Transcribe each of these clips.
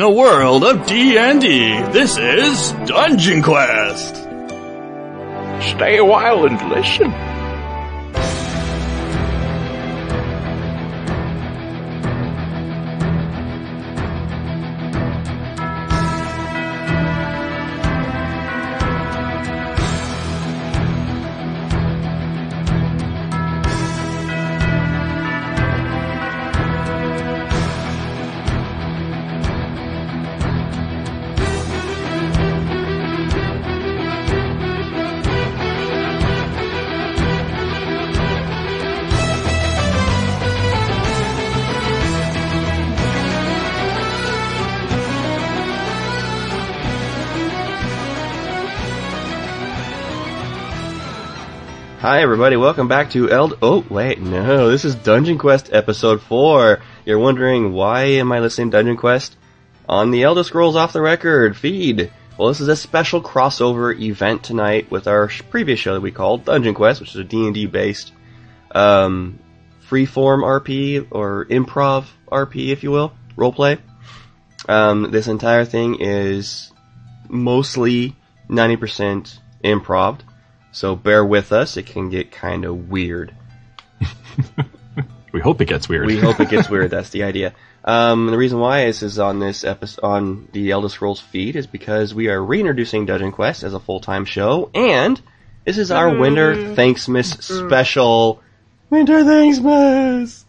In a world of D&D, this is Dungeon Quest! Stay a while and listen. Hi everybody, welcome back to Eld- Oh, wait, no, this is Dungeon Quest episode 4. You're wondering, why am I listening to Dungeon Quest? On the Elder Scrolls Off the Record feed. Well, this is a special crossover event tonight with our previous show that we called Dungeon Quest, which is a D&D based, um, freeform RP, or improv RP, if you will, roleplay. Um, this entire thing is mostly 90% improv. So bear with us, it can get kind of weird. We hope it gets weird. We hope it gets weird, that's the idea. Um, the reason why this is on this episode, on the Elder Scrolls feed is because we are reintroducing Dungeon Quest as a full-time show, and this is our Winter Thanksmas special. Winter Thanksmas!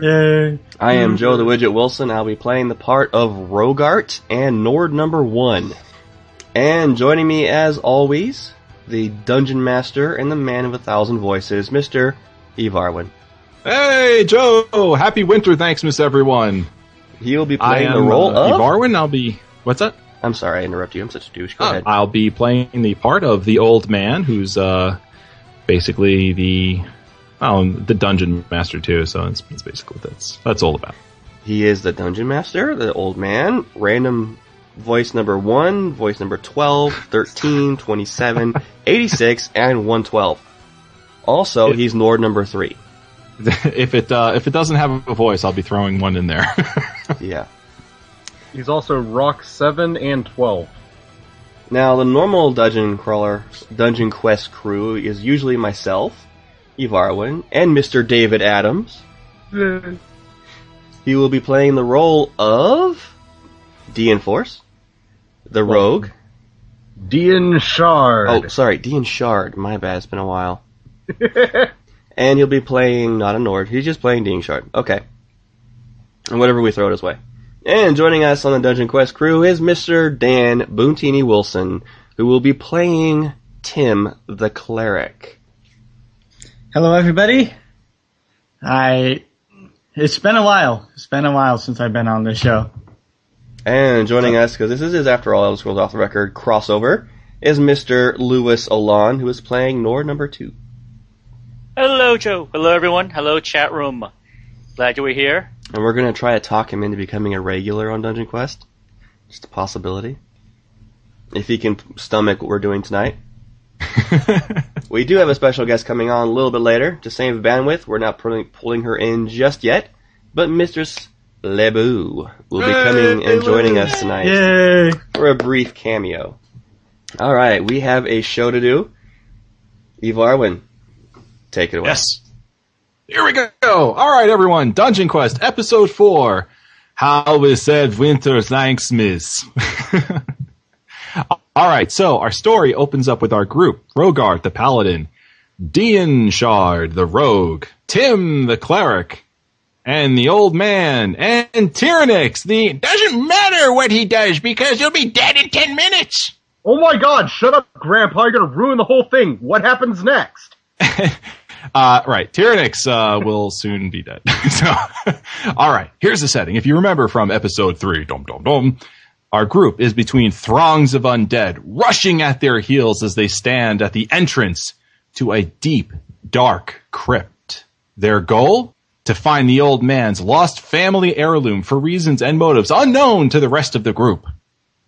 Yay I am Joe the Widget Wilson. I'll be playing the part of Rogart and Nord number one. And joining me as always, the Dungeon Master and the Man of a Thousand Voices, Mr. Eve Arwin. Hey, Joe! Happy winter, thanks, Miss Everyone. He will be playing the role uh, of. Eve Arwin. I'll be. What's that? I'm sorry, I interrupt you. I'm such a douche. Go Oh, ahead. I'll be playing the part of the old man who's uh, basically the oh, the dungeon master too. So it's, it's basically what that's that's all about. He is the Dungeon Master, the old man, random voice number 1, voice number 12, 13, 27, 86, and 112. Also, he's Nord number 3. if it uh, if it doesn't have a voice, I'll be throwing one in there. Yeah. He's also Rock 7 and 12. Now, the normal Dungeon Crawler, Dungeon Quest crew is usually myself, Eve Arwin, and Mr. David Adams. He will be playing the role of Dean Force, the Rogue. Dean Shard. Oh, sorry, Dean Shard. My bad, it's been a while. and he'll be playing not a Nord, he's just playing Dean Shard. Okay. And whatever we throw it his way. And joining us on the Dungeon Quest crew is Mr. Dan Boontini Wilson, who will be playing Tim the Cleric. Hello, everybody. I. It's been a while. It's been a while since I've been on this show. And joining uh, us, because this is his After All Elder Scrolls Off the Record crossover, is Mr. Lewis Alon, who is playing Nord number two. Hello, Joe. Hello, everyone. Hello, chat room. Glad you were here. And we're going to try to talk him into becoming a regular on Dungeon Quest. Just a possibility. If he can stomach what we're doing tonight. We do have a special guest coming on a little bit later to save bandwidth. We're not pulling, pulling her in just yet, but Mistress Lebu will be coming and joining us tonight Yay! for a brief cameo. All right, we have a show to do. Eve Arwin, take it away. Yes. Here we go. All right, everyone. Dungeon Quest, episode four. How we said winter thanks, miss. All right, so our story opens up with our group: Rogart, the paladin, Dean Shard, the rogue, Tim, the cleric, and the old man, and Tyrannix, the doesn't matter what he does because he'll be dead in ten minutes. Oh my god, shut up, Grandpa, you're gonna ruin the whole thing. What happens next? Uh, right. Tyrannix, uh, will soon be dead. so, all right. Here's the setting. If you remember from episode three, dum dum dum, our group is between throngs of undead rushing at their heels as they stand at the entrance to a deep, dark crypt. Their goal? To find the old man's lost family heirloom for reasons and motives unknown to the rest of the group.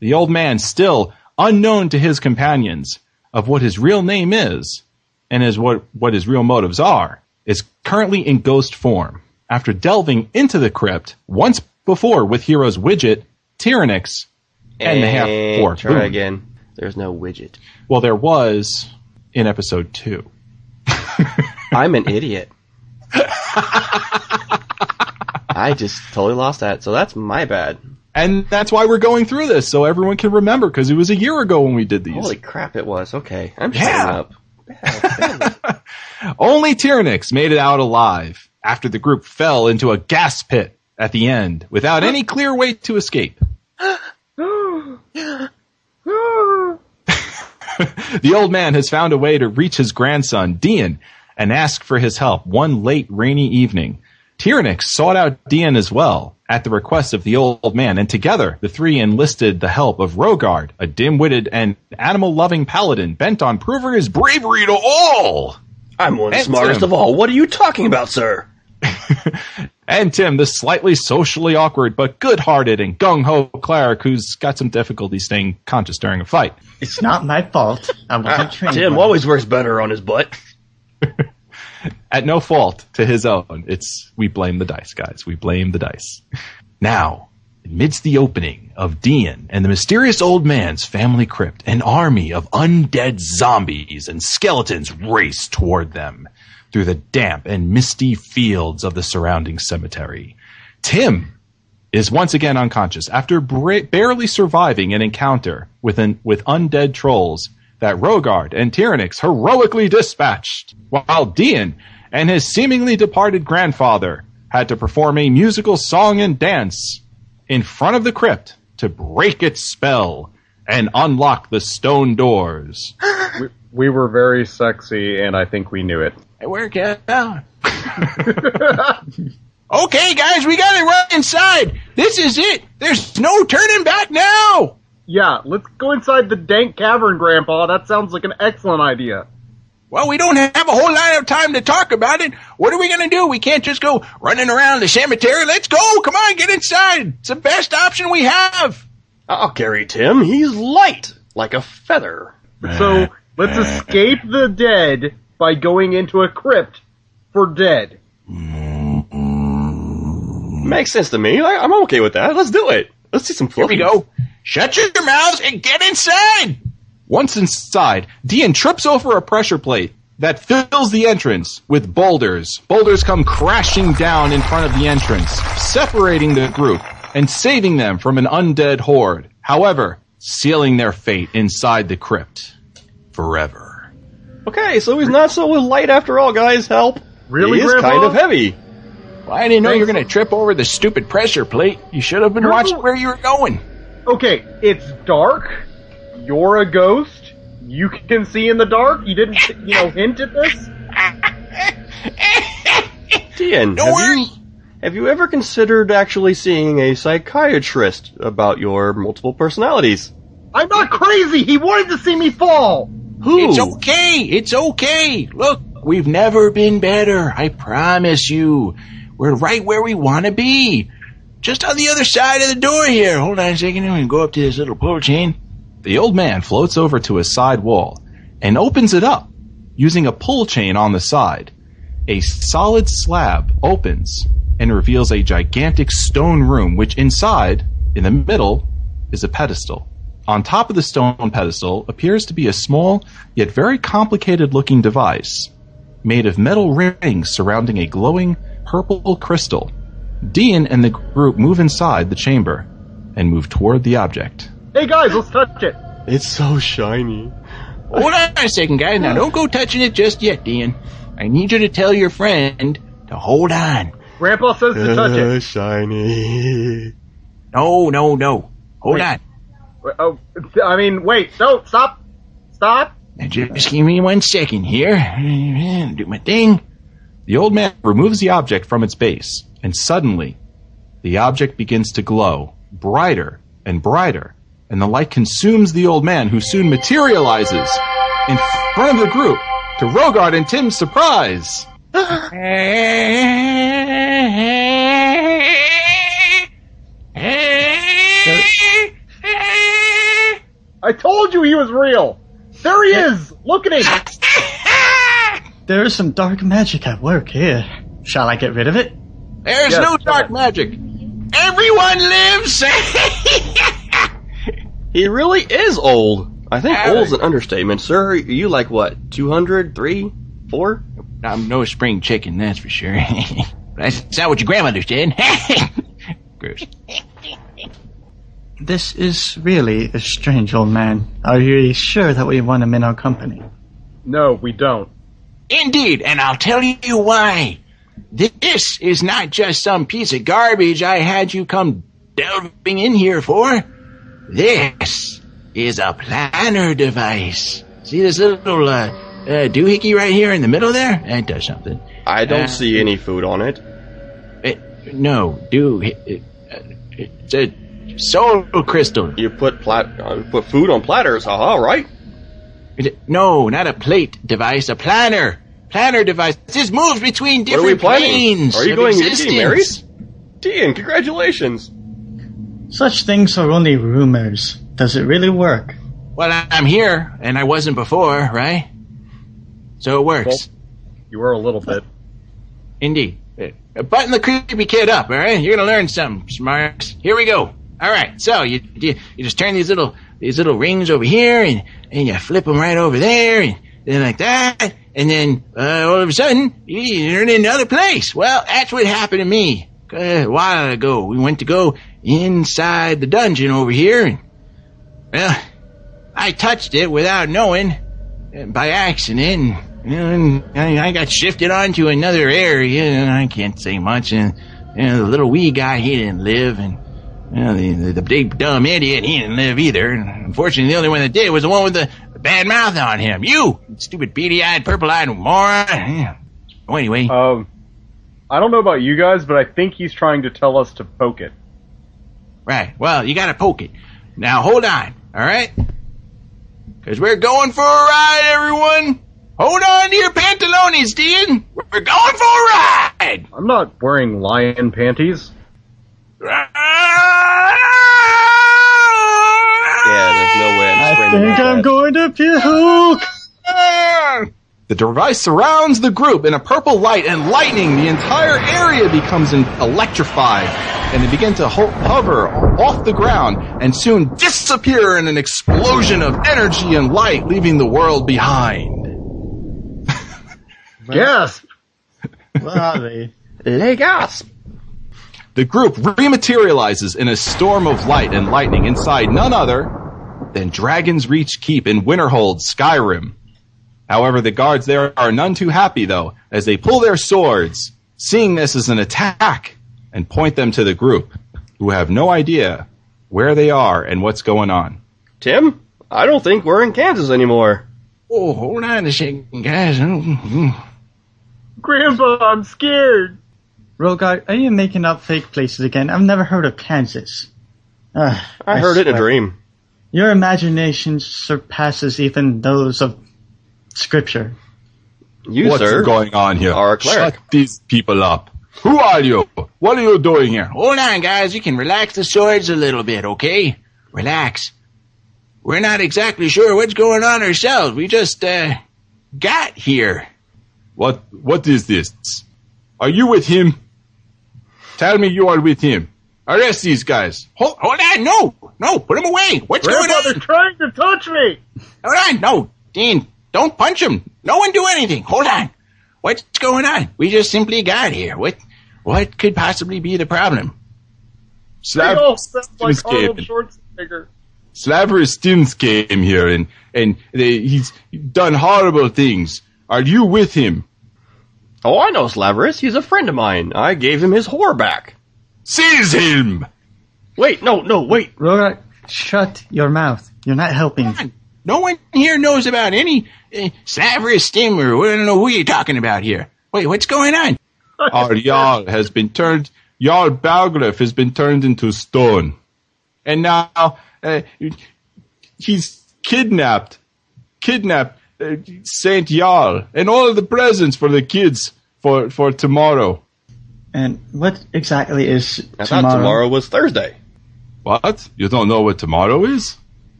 The old man still unknown to his companions of what his real name is and as what, what his real motives are, is currently in ghost form. after delving into the crypt once before with heroes Widget, Tyrannix, and the half orc. Try Boom. again. There's no widget. Well, there was in episode two. I'm an idiot. I just totally lost that, so that's my bad. And that's why we're going through this, so everyone can remember, because it was a year ago when we did these. Holy crap, it was. Okay, I'm Yeah. shutting up. Bad, bad. Only Tyrannix made it out alive after the group fell into a gas pit at the end without any clear way to escape. the old man has found a way to reach his grandson, Dean, and ask for his help one late rainy evening. Tyrannix sought out Dean as well, at the request of the old man, and together the three enlisted the help of Rogard, a dim-witted and animal-loving paladin bent on proving his bravery to all. I'm one of the And smartest Tim. of all. What are you talking about, sir? And Tim, the slightly socially awkward but good-hearted and gung-ho cleric who's got some difficulty staying conscious during a fight. It's not my fault. I wasn't ah, trained. Tim always works better on his butt. At no fault to his own. It's, we blame the dice, guys. We blame the dice. Now, amidst the opening of Dean and the mysterious old man's family crypt, an army of undead zombies and skeletons race toward them through the damp and misty fields of the surrounding cemetery. Tim is once again unconscious after bra- barely surviving an encounter with, an, with undead trolls that Rogard and Tyrannix heroically dispatched, while Dean and his seemingly departed grandfather had to perform a musical song and dance in front of the crypt to break its spell and unlock the stone doors. We, we were very sexy, and I think we knew it. Work out. okay, guys, we gotta run inside. This is it. There's no turning back now. Yeah, let's go inside the dank cavern, Grandpa. That sounds like an excellent idea. Well, we don't have a whole lot of time to talk about it. What are we gonna do? We can't just go running around the cemetery. Let's go. Come on, get inside. It's the best option we have. I'll carry Tim. He's light, like a feather. So let's escape the dead by going into a crypt for dead. Makes sense to me. I, I'm okay with that. Let's do it. Let's see some Here we go. Shut your mouths and get inside. Once inside, Dean trips over a pressure plate that fills the entrance with boulders. Boulders come crashing down in front of the entrance, separating the group and saving them from an undead horde. However, sealing their fate inside the crypt forever. Okay, so he's not so light after all, guys. Help. Really, he is Grandpa? kind of heavy. Well, I didn't know you were gonna trip over the stupid pressure plate. You should have been watching where you were going. Okay, it's dark. You're a ghost. You can see in the dark. You didn't, you know, hint at this. Dean, Don't have worry. you have you ever considered actually seeing a psychiatrist about your multiple personalities? I'm not crazy. He wanted to see me fall. Who? It's okay. It's okay. Look, we've never been better. I promise you. We're right where we want to be. Just on the other side of the door here. Hold on a second. I'm going to go up to this little pull chain. The old man floats over to a side wall and opens it up using a pull chain on the side. A solid slab opens and reveals a gigantic stone room, which inside, in the middle, is a pedestal. On top of the stone pedestal appears to be a small yet very complicated looking device made of metal rings surrounding a glowing purple crystal. Dean and the group move inside the chamber and move toward the object. Hey guys, let's touch it. It's so shiny. Hold on a second, guys. Now don't go touching it just yet, Dean. I need you to tell your friend to hold on. Grandpa says to touch it. Uh, shiny. No, no, no. Hold Wait. on. Oh, I mean, wait, no, stop, stop. Now just give me one second here. Do my thing. The old man removes the object from its base, and suddenly, the object begins to glow, brighter and brighter, and the light consumes the old man, who soon materializes in front of the group, to Rogard and Tim's surprise. I told you he was real. There he is. Look at him. There is some dark magic at work here. Shall I get rid of it? There's Yes, no come dark magic. Everyone lives. He really is old. I think Yeah. old's an understatement, sir. Are you like what, 200, 3, 4? I'm no spring chicken, that's for sure. that's not what your grandmother said. Gross. This is really a strange old man. Are you sure that we want him in our company? No, we don't. Indeed, and I'll tell you why. This is not just some piece of garbage I had you come delving in here for. This is a planar device. See this little uh, uh, doohickey right here in the middle there? That does something. I don't Uh, see any food on it. It, no, do it, uh, it's a soul crystal. You put plat- uh, put food on platters, haha, right? It- No, not a plate device, a planner. Planar device. This moves between What are we different planning? planes. Are you of going- are you existence. getting married? Tian, congratulations. Such things are only rumors. Does it really work? Well, I- I'm here, and I wasn't before, right? So it works. You were a little bit. Indeed. Button the creepy kid up, all right? You're gonna learn something, smarts. Here we go. All right. So you, you you just turn these little these little rings over here, and and you flip them right over there, and then like that, and then uh, all of a sudden you're in another place. Well, that's what happened to me uh, a while ago. We went to go inside the dungeon over here, and well, I touched it without knowing uh, by accident. And I got shifted onto another area, and I can't say much. And you know, the little wee guy, he didn't live, and you know, the, the, the big dumb idiot, he didn't live either. And unfortunately, the only one that did was the one with the bad mouth on him. You, stupid beady-eyed, purple-eyed moron. Yeah. Oh, anyway, Um, I don't know about you guys, but I think he's trying to tell us to poke it. right. Well, you gotta poke it. Now, hold on, all right? Because we're going for a ride, everyone. Hold on to your pantalones, Dean. We're going for a ride. I'm not wearing lion panties. Yeah, there's no way I'm I spraying think them I'm that. going to puke. The device surrounds the group in a purple light and lightning. The entire area becomes en- electrified, and they begin to ho- hover off the ground and soon disappear in an explosion of energy and light, leaving the world behind. Gasp! What are they? Legas! The group rematerializes in a storm of light and lightning inside none other than Dragon's Reach Keep in Winterhold, Skyrim. However, the guards there are none too happy, though, as they pull their swords, seeing this as an attack, and point them to the group, who have no idea where they are and what's going on. Tim, I don't think we're in Kansas anymore. Oh, hold on a second, guys. Oh, Grandpa, I'm scared. Rogar, are you making up fake places again? I've never heard of Kansas. Ugh, I, heard it in a dream. Your imagination surpasses even those of Scripture. You, what's sir, going on here? are a cleric. Shut these people up. Who are you? What are you doing here? Hold on, guys. You can relax the swords a little bit, okay? Relax. We're not exactly sure what's going on ourselves. We just, uh, got here. What what is this? Are you with him? Tell me you are with him. Arrest these guys. Hold, hold on. No, no, put him away. What's Grandpa, going they're on? trying to touch me! Hold on. No, Dean, don't punch him. No one do anything. Hold on. What's going on? We just simply got here. What, what could possibly be the problem? They Slav all like came Arnold in. Schwarzenegger. Slaver Stins came here and and they, he's done horrible things. Are you with him? Oh, I know Slaverus. He's a friend of mine. I gave him his whore back. Seize him! Wait, no, no, wait. Rogar, shut your mouth. You're not helping. No one here knows about any uh, Slaverus Stim or I don't know who you're talking about here. Wait, what's going on? Our Jarl has been turned. Jarl Balgruuf has been turned into stone, and now uh, he's kidnapped, kidnapped Saint Jarl and all the presents for the kids for for tomorrow. And what exactly is I thought tomorrow? tomorrow was Thursday. What? You don't know what tomorrow is?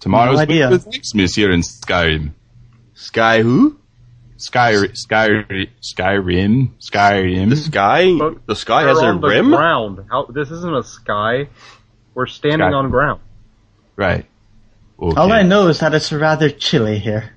Tomorrow's No idea. Winter Xmas here in Skyrim. Sky who? Sky, Sky, Skyrim, Skyrim. The sky, But the sky has a on the rim. ground. How, this isn't a sky. We're standing Sky. on ground. Right. Okay. All I know is that it's rather chilly here.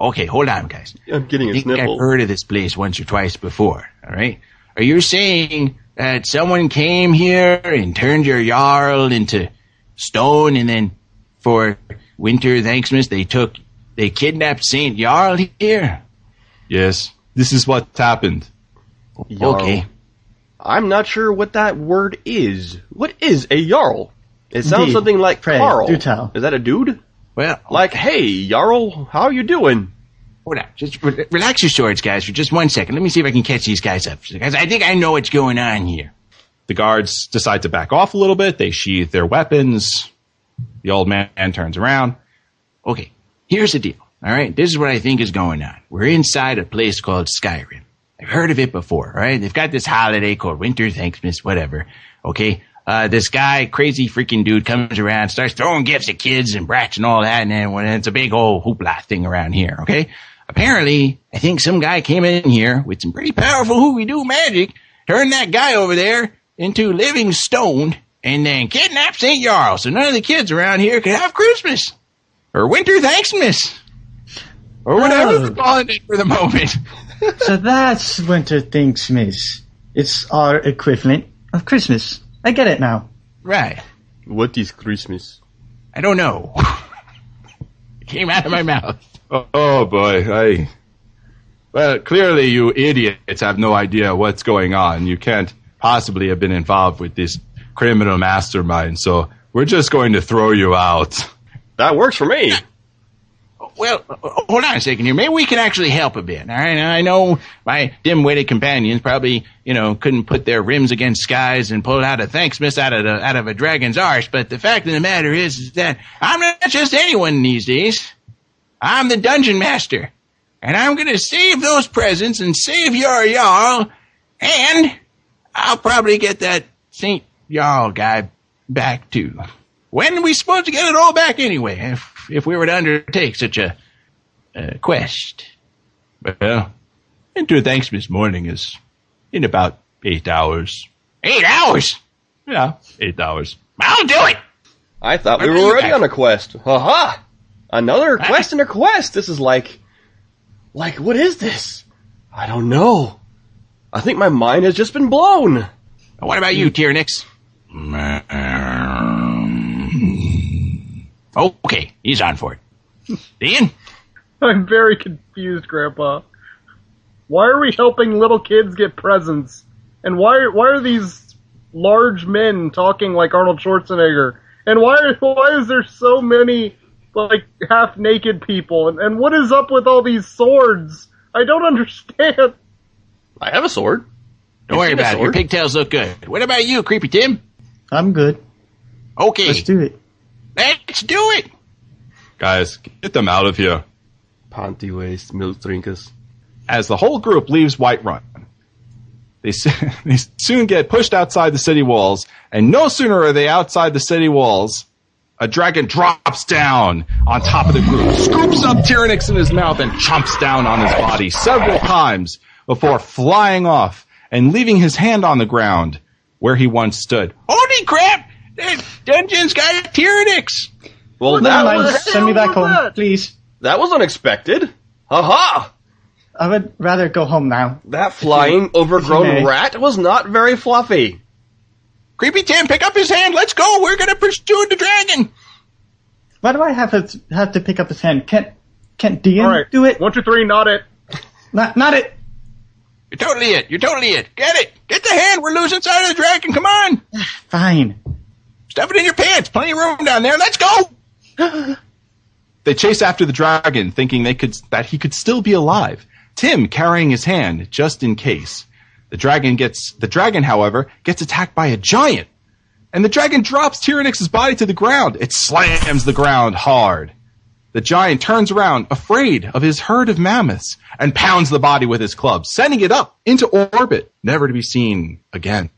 Okay, hold on, guys. I'm getting I a think sniffle. I've heard of this place once or twice before. All right. Are you saying that someone came here and turned your jarl into stone, and then for winter Thanksmas they took they kidnapped Saint Jarl here? Yes, this is what happened. Jarl. Okay. I'm not sure what that word is. What is a jarl? It sounds Indeed. something like Pray, Carl. do tell. Is that a dude? Well, Like, hey, jarl, how you doing? hold on. Just re- relax your swords, guys, for just one second. Let me see if I can catch these guys up. Guys, I think I know what's going on here. The guards decide to back off a little bit. They sheath their weapons. The old man turns around. Okay, here's the deal. All right, this is what I think is going on. We're inside a place called Skyrim. I've heard of it before. All right, they've got this holiday called Winter Thanksmas, whatever. Okay, uh, this guy, crazy freaking dude, comes around, starts throwing gifts at kids and brats and all that, and then when it's a big old hoopla thing around here. Okay, apparently, I think some guy came in here with some pretty powerful hoopy doo magic, turned that guy over there into living stone, and then kidnapped Saint Jarl, so none of the kids around here could have Christmas or Winter Thanksmas, or whatever Oh. we're calling it for the moment. so that's Winter Thanksmas. It's our equivalent of Christmas. I get it now. right. What is Christmas? I don't know. it came out of my mouth. Oh, oh boy, I. Well, clearly you idiots have no idea what's going on. You can't possibly have been involved with this criminal mastermind, so we're just going to throw you out. That works for me. Well, hold on a second here. Maybe we can actually help a bit. All right. I know my dim-witted companions probably, you know, couldn't put their rims against skies and pull out a thanksmas out of the, out of a dragon's arse. But the fact of the matter is, is that I'm not just anyone these days. I'm the dungeon master, and I'm going to save those presents and save your y'all, and I'll probably get that Saint y'all guy back too. When are we supposed to get it all back anyway? If we were to undertake such a, a quest? Well, into Thanksmas morning is in about eight hours. Eight hours. Yeah, eight hours. I'll do it. I thought we were already guys- on a quest. Haha! Another Huh? quest and a quest. This is like, like, what is this? I don't know. I think my mind has just been blown. What about you, Tyrannix? Mm-hmm. Okay, he's on for it. Ian? I'm very confused, Grandpa. Why are we helping little kids get presents? And why why are these large men talking like Arnold Schwarzenegger? And why why is there so many like half naked people? And, and what is up with all these swords? I don't understand. I have a sword. Don't worry seen a about it. Your pigtails look good. What about you, Creepy Tim? I'm good. Okay, Let's do it. Let's do it. Guys, get them out of here. Panty waste, milk drinkers. As the whole group leaves Whiterun, they, s- they soon get pushed outside the city walls, and no sooner are they outside the city walls, a dragon drops down on top of the group, scoops up Tyrannix in his mouth, and chomps down on his body several times before flying off and leaving his hand on the ground where he once stood. Holy crap! The dungeon's got a Tyrannix. Well, What that Never was, Send me back home, that? please. that was unexpected. Ha ha! I would rather go home now. That flying, overgrown rat was not very fluffy. Creepy Tim, pick up his hand. Let's go. We're gonna pursue the dragon. Why do I have to have to pick up his hand? Can't can't Dean All right, do it? One, two, three, not it. Not not it. You're totally it. You're totally it. Get it. Get the hand. We're losing sight of the dragon. Come on. Fine. Stuff it in your pants. Plenty of room down there. Let's go. They chase after the dragon, thinking they could that he could still be alive. Tim carrying his hand just in case. The dragon gets the dragon, however, gets attacked by a giant, and the dragon drops Tyrannix's body to the ground. It slams the ground hard. The giant turns around, afraid of his herd of mammoths, and pounds the body with his club, sending it up into orbit, never to be seen again.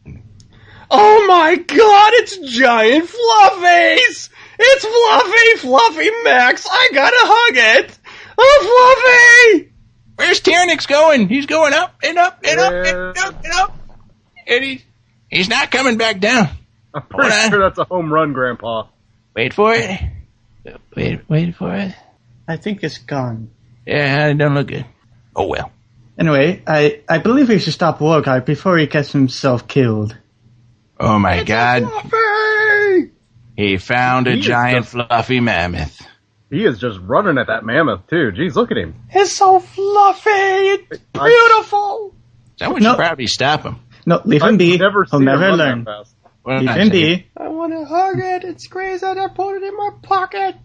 Oh my god, it's giant fluffies! It's Fluffy, Fluffy Max! I gotta hug it! Oh, Fluffy! Where's Tyrannix going? He's going up and up and up and up and up. And he's, he's not coming back down. I'm pretty Hold on. sure that's a home run, Grandpa. Wait for it. Wait, wait for it. I think it's gone. Yeah, it don't look good. Oh well. Anyway, I, I believe we should stop Warguard before he gets himself killed. Oh my god. He found a He giant just- fluffy mammoth. He is just running at that mammoth too. Jeez, look at him. It's so fluffy! It's beautiful! Someone should No. probably stop him. No, leave him I've be. never He'll never him learn. that fast. Well, Leave him be. I want to hug it. It squeezed it. I put it in my pocket.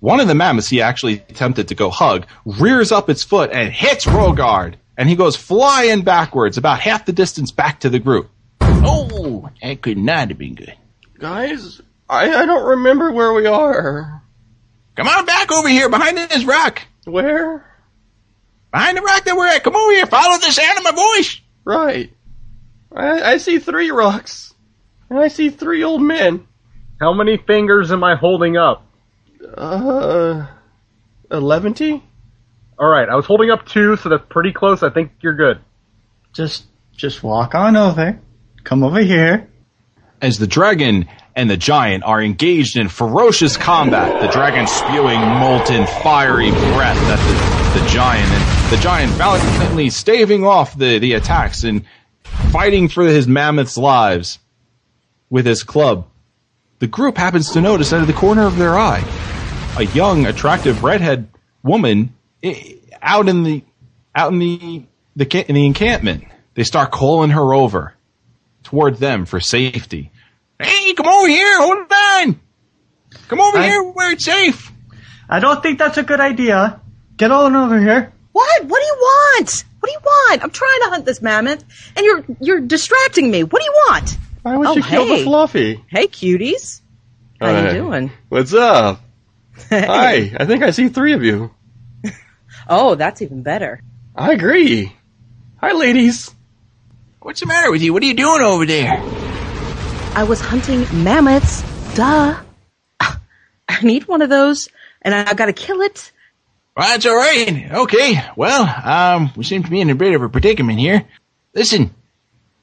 One of the mammoths he actually attempted to go hug rears up its foot and hits Rogard, and he goes flying backwards about half the distance back to the group. Oh, that could not have been good. Guys, I, I don't remember where we are. Come on back over here behind this rock. Where? Behind the rock that we're at. Come over here. Follow the sound of my voice. Right. I, I see three rocks. And I see three old men. How many fingers am I holding up? Uh, eleventy? All right, I was holding up two, so that's pretty close. I think you're good. Just, just walk on over. Come over here. As the dragon and the giant are engaged in ferocious combat, the dragon spewing molten, fiery breath at the, the giant, and the giant valiantly staving off the, the attacks and fighting for his mammoth's lives with his club. The group happens to notice out of the corner of their eye a young, attractive redhead woman eh, out in the out in the the in the encampment. They start calling her over toward them for safety. Hey, come over here. Hold on. Come over I- here where it's safe. I don't think that's a good idea. Get on over here. What? What do you want? What do you want? I'm trying to hunt this mammoth, and you're you're distracting me. What do you want? Why would Oh, you kill the hey. fluffy? Hey, cuties. How Hi. you doing? What's up? Hi, I think I see three of you. Oh, that's even better. I agree. Hi, ladies. What's the matter with you? What are you doing over there? I was hunting mammoths. Duh. I need one of those, and I gotta kill it. Well, that's all right. Okay. Well, um, we seem to be in a bit of a predicament here. Listen,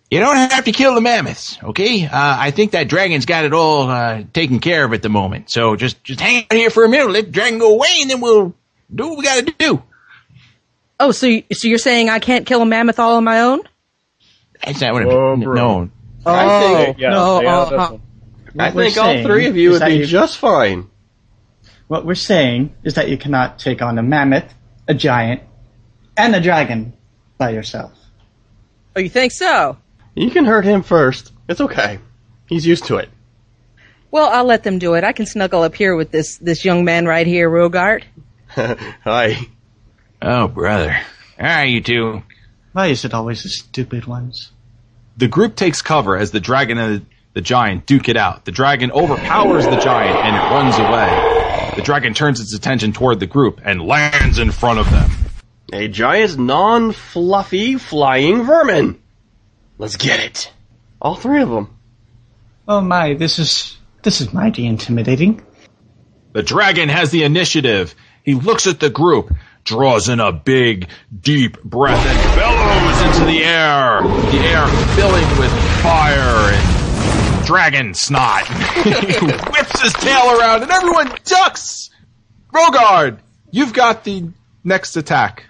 you don't have to kill the mammoths, okay? Uh, I think that dragon's got it all uh, taken care of at the moment. So just just hang out here for a minute, let the dragon go away, and then we'll do what we got to do. Oh, so so you're saying I can't kill a mammoth all on my own? That's not what Whoa, I mean. bro. No. I think, Yeah, no, yeah, uh, that's one. I think all three of you would be you- just fine. What we're saying is that you cannot take on a mammoth, a giant, and a dragon by yourself. Oh, you think so? You can hurt him first. It's okay. He's used to it. Well, I'll let them do it. I can snuggle up here with this this young man right here, Rogart. Hi. Oh, brother. All right, you two. Why is it always the stupid ones? The group takes cover as the dragon and the giant duke it out. The dragon overpowers the giant and it runs away. The dragon turns its attention toward the group and lands in front of them. A giant, non-fluffy flying vermin. Let's get it. All three of them. Oh my, this is this is mighty intimidating. The dragon has the initiative. He looks at the group, draws in a big, deep breath, and bellows into the air. The air filling with fire and dragon snot. he whips his tail around, and everyone ducks. Rogard, you've got the next attack.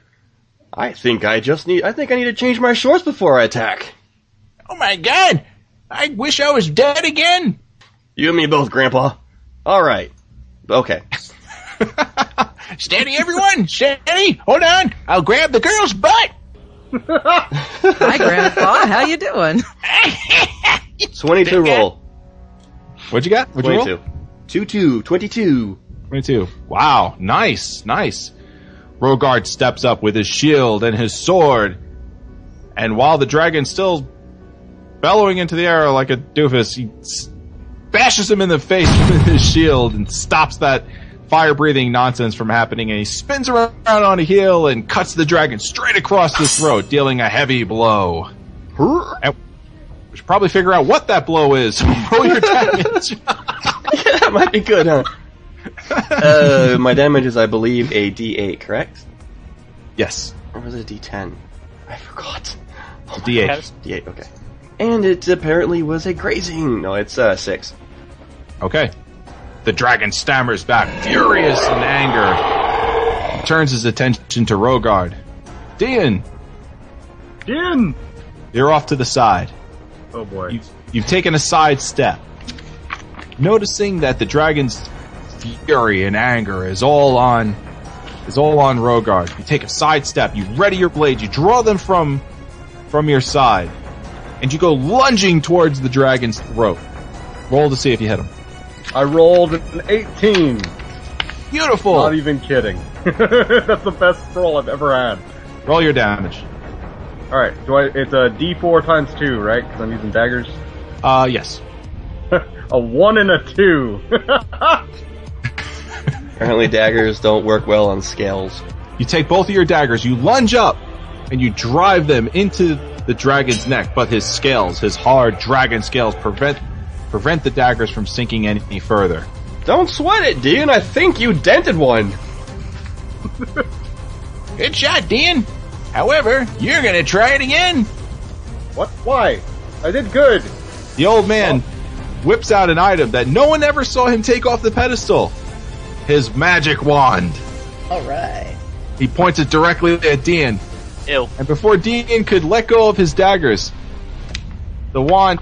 I think I just need. I think I need to change my shorts before I attack. Oh my God! I wish I was dead again. You and me both, Grandpa. All right. Okay. Steady, everyone. Steady. Hold on. I'll grab the girl's butt. Hi, Grandpa. How you doing? Twenty-two roll. What'd you got? What'd you roll? Twenty-two. Two-two. Twenty-two. 22. Wow, nice, nice. Rogard steps up with his shield and his sword, and while the dragon's still bellowing into the air like a doofus, he s- bashes him in the face with his shield and stops that fire breathing nonsense from happening, and he spins around on a heel and cuts the dragon straight across the throat, dealing a heavy blow. And we should probably figure out what that blow is. Roll your damage. Yeah, that might be good, huh? uh, my damage is, I believe, a D8, correct? yes. Or was it a D10? I forgot. Oh D8. gosh. D8, okay. And it apparently was a grazing. No, it's uh, 6. Okay. The dragon stammers back, furious in anger. Turns his attention to Rogard. Dean, Din! you're off to the side. Oh boy. You've, you've taken a side step. Noticing that the dragon's fury and anger is all on is all on Rogard. You take a side step, you ready your blades, you draw them from from your side, and you go lunging towards the dragon's throat. Roll to see if you hit him. I rolled an 18. Beautiful. Not even kidding. That's the best roll I've ever had. Roll your damage. Alright, do I, it's a D4 times 2, right? Because I'm using daggers. Uh, yes. a 1 and a 2. Apparently daggers don't work well on scales. You take both of your daggers, you lunge up, and you drive them into the dragon's neck, but his scales, his hard dragon scales, prevent prevent the daggers from sinking any further. Don't sweat it, Dean. I think you dented one. Good shot, Dean. However, you're gonna try it again. what? Why? I did good. The old man whips out an item that no one ever saw him take off the pedestal. His magic wand. Alright. He points it directly at Dean, Ew. and before Dean could let go of his daggers, the wand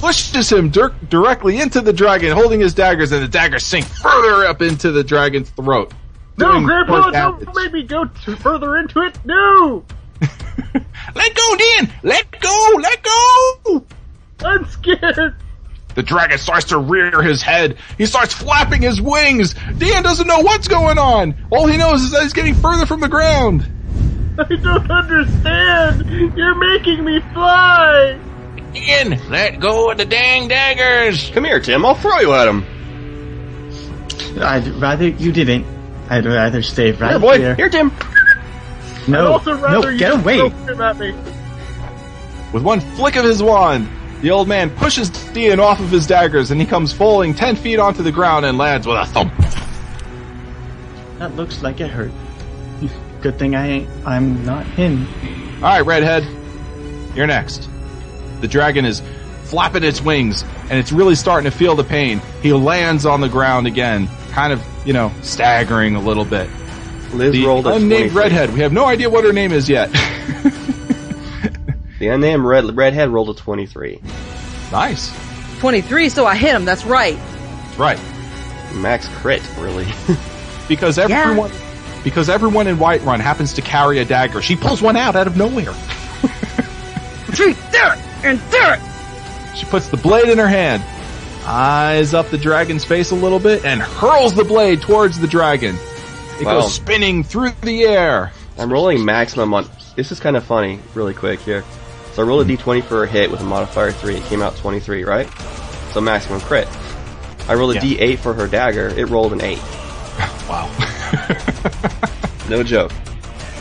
pushes him dir- directly into the dragon, holding his daggers, and the daggers sink further up into the dragon's throat. No, Grandpa, don't make me go further into it. No! Let go, Dean. Let go. Let go. I'm scared. The dragon starts to rear his head. He starts flapping his wings. Dan doesn't know what's going on. All he knows is that he's getting further from the ground. I don't understand. You're making me fly. Dean, let go of the dang daggers. Come here, Tim. I'll throw you at him. I'd rather you didn't. I'd rather stay right Here, boy. here. Here, Tim. No, also no, get away. him at me. With one flick of his wand, the old man pushes Dean off of his daggers and he comes falling ten feet onto the ground and lands with a thump. That looks like it hurt. Good thing I ain't. I'm not him. Alright, Redhead. You're next. The dragon is flapping its wings and it's really starting to feel the pain. He lands on the ground again, kind of, you know, staggering a little bit. Liz The rolled a unnamed 23. redhead. We have no idea what her name is yet. The unnamed red redhead rolled a 23. nice. 23, so I hit him, that's right. That's right. Max crit, really. Because everyone, because everyone in Whiterun happens to carry a dagger. She pulls one out out of nowhere. Retreat, there it, and there it. She puts the blade in her hand, eyes up the dragon's face a little bit, and hurls the blade towards the dragon. It Wow. goes spinning through the air. I'm rolling maximum on. This is kind of funny, really quick here. So I rolled a hmm. d20 for a hit with a modifier 3. It came out 23, right? So maximum crit. I rolled a Yeah. d8 for her dagger. It rolled an 8. Wow. No joke.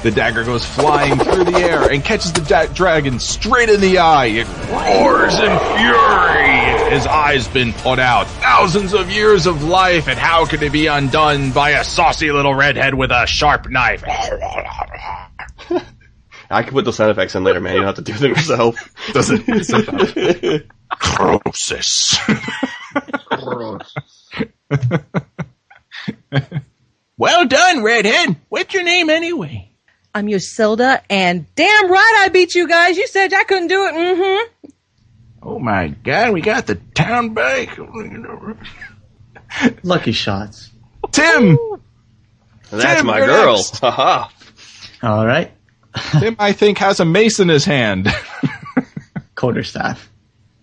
The dagger goes flying through the air and catches the da- dragon straight in the eye. It roars in fury. His eye's been put out. Thousands of years of life, and how can it be undone by a saucy little redhead with a sharp knife? I can put the sound effects in later, man. You don't have to do them yourself. Doesn't Croesus. Well done, redhead. What's your name anyway? I'm Yosilda, and damn right I beat you guys. You said I couldn't do it. Mm-hmm. Oh my God, we got the town back. Lucky shots. Tim, That's Tim, my girl. next. Haha. All right. Tim, I think has a mace in his hand. Quarterstaff.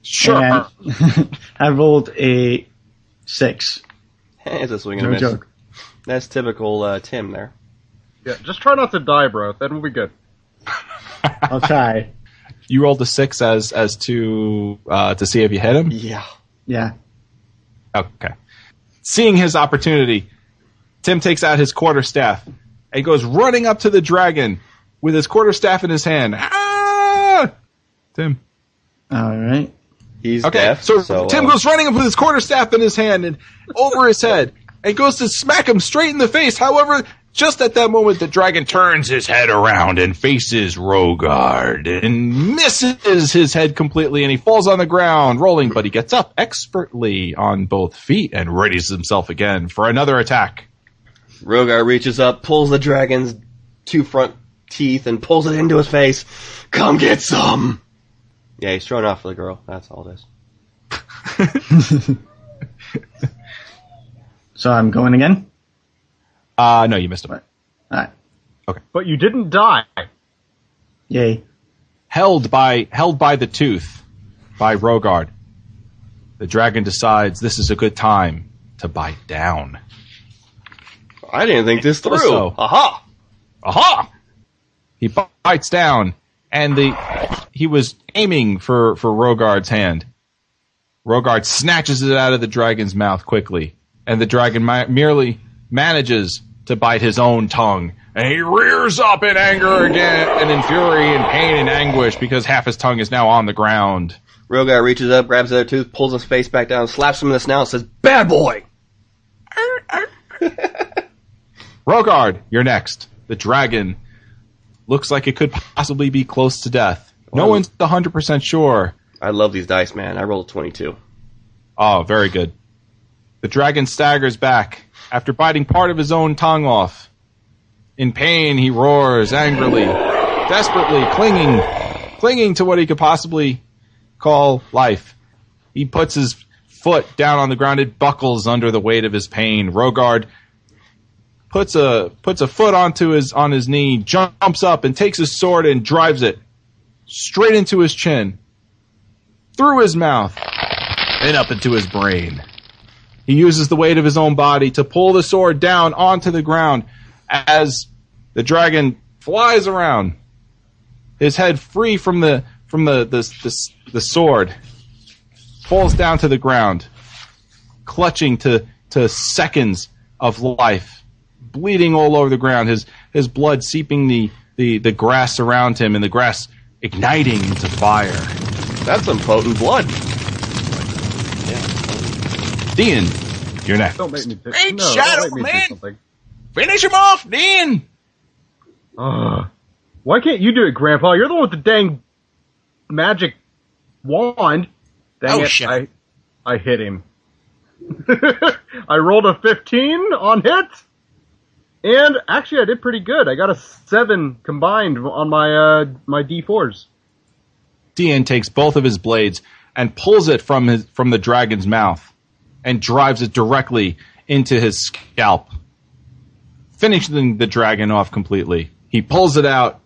Sure. And I rolled a six. It's a swing and a No miss. joke. That's typical uh, Tim there. Yeah, just try not to die, bro. Then we'll be good. I'll try. You rolled a six as as to uh, to see if you hit him. Yeah. Yeah. Okay. Seeing his opportunity, Tim takes out his quarterstaff and goes running up to the dragon with his quarterstaff in his hand. Ah! Tim. All right. He's Okay, deaf. so, So, Tim uh, goes running up with his quarterstaff in his hand and over his head and goes to smack him straight in the face. However, Just at that moment, the dragon turns his head around and faces Rogard and misses his head completely, and he falls on the ground, rolling, but he gets up expertly on both feet and readies himself again for another attack. Rogar reaches up, pulls the dragon's two front teeth, and pulls it into his face. Come get some! Yeah, he's showing off for the girl. That's all it is. So I'm going again? Uh, no, you missed him. Alright. Okay. But you didn't die. Yay. Held by, held by the tooth by Rogard. The dragon decides this is a good time to bite down. I didn't think this through. Also- Aha! Aha! He bites down, and the he was aiming for for Rogard's hand. Rogard snatches it out of the dragon's mouth quickly, and the dragon mi- merely manages to bite his own tongue. And he rears up in anger again, and in fury and pain and anguish because half his tongue is now on the ground. Rogar reaches up, grabs the other tooth, pulls his face back down, slaps him in the snout, and says, Bad boy! Rogard, you're next. The dragon looks like it could possibly be close to death. No Oh. one's 100% sure. I love these dice, man. I rolled a 22. Oh, very good. The dragon staggers back after biting part of his own tongue off. In pain, he roars angrily, desperately, clinging, clinging to what he could possibly call life. He puts his foot down on the ground. It buckles under the weight of his pain. Rogard puts a puts a foot onto his on his knee, jumps up and takes his sword and drives it straight into his chin, through his mouth, and up into his brain. He uses the weight of his own body to pull the sword down onto the ground as the dragon flies around, his head free from the from the the, the, the sword, falls down to the ground, clutching to to seconds of life, bleeding all over the ground, his his blood seeping the the, the grass around him, and the grass igniting into fire. That's some potent blood. Dean, you're next. Don't make me say Great no, shadow, don't make me say man. something. Finish him off, Dean! Ugh. Why can't you do it, Grandpa? You're the one with the dang magic wand. Dang Oh, it! shit. I I hit him. I rolled a 15 on hit, and actually I did pretty good. I got a seven combined on my uh my D4s. Dean takes both of his blades and pulls it from his from the dragon's mouth and drives it directly into his scalp, finishing the dragon off completely. He pulls it out,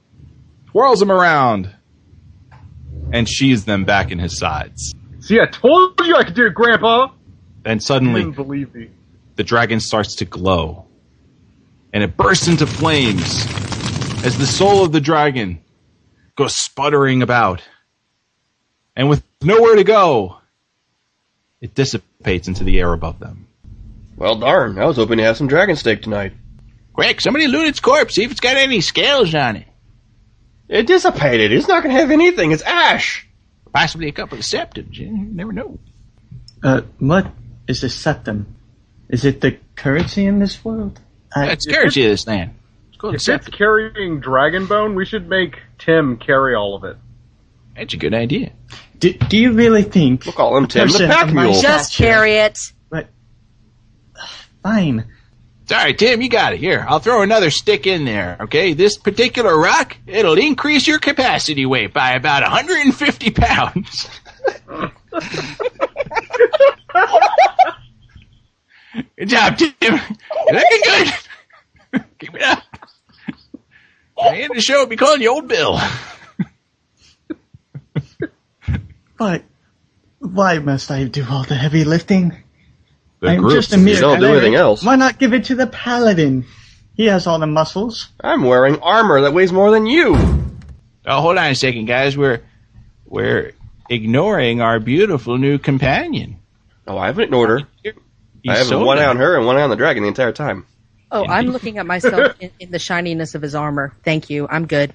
twirls him around, and sheathes them back in his sides. See, I told you I could do it, Grandpa. Then You suddenly, believe me. the dragon starts to glow, and it bursts into flames as the soul of the dragon goes sputtering about. And with nowhere to go, it dissipates into the air above them. Well, darn. I was hoping to have some dragon steak tonight. Quick, somebody loot its corpse, see if it's got any scales on it. It dissipated. It's not going to have anything. It's ash. Possibly a couple of septums, you never know. Uh, what is a septum? Is it the currency in this world? I, That's currency of this land. It's called a If it's carrying dragon bone, we should make Tim carry all of it. That's a good idea. do, do you really think? We'll call him Tim the person Pack of my Mule. Just stature- carry it. Fine. Sorry, Tim, you got it. Here, I'll throw another stick in there, okay? This particular rock, it'll increase your capacity weight by about 150 pounds. good job, Tim. You're looking good. Keep it up. I end the show be calling you Old Bill. But why must I do all the heavy lifting? The I'm group, just a mere You don't do anything else. Why not give it to the paladin? He has all the muscles. I'm wearing armor that weighs more than you. Oh, hold on a second, guys. We're we're ignoring our beautiful new companion. Oh, I haven't ignored her. I have Isolde. one eye on her and one eye on the dragon the entire time. Oh, I'm looking at myself in, in the shininess of his armor. Thank you. I'm good.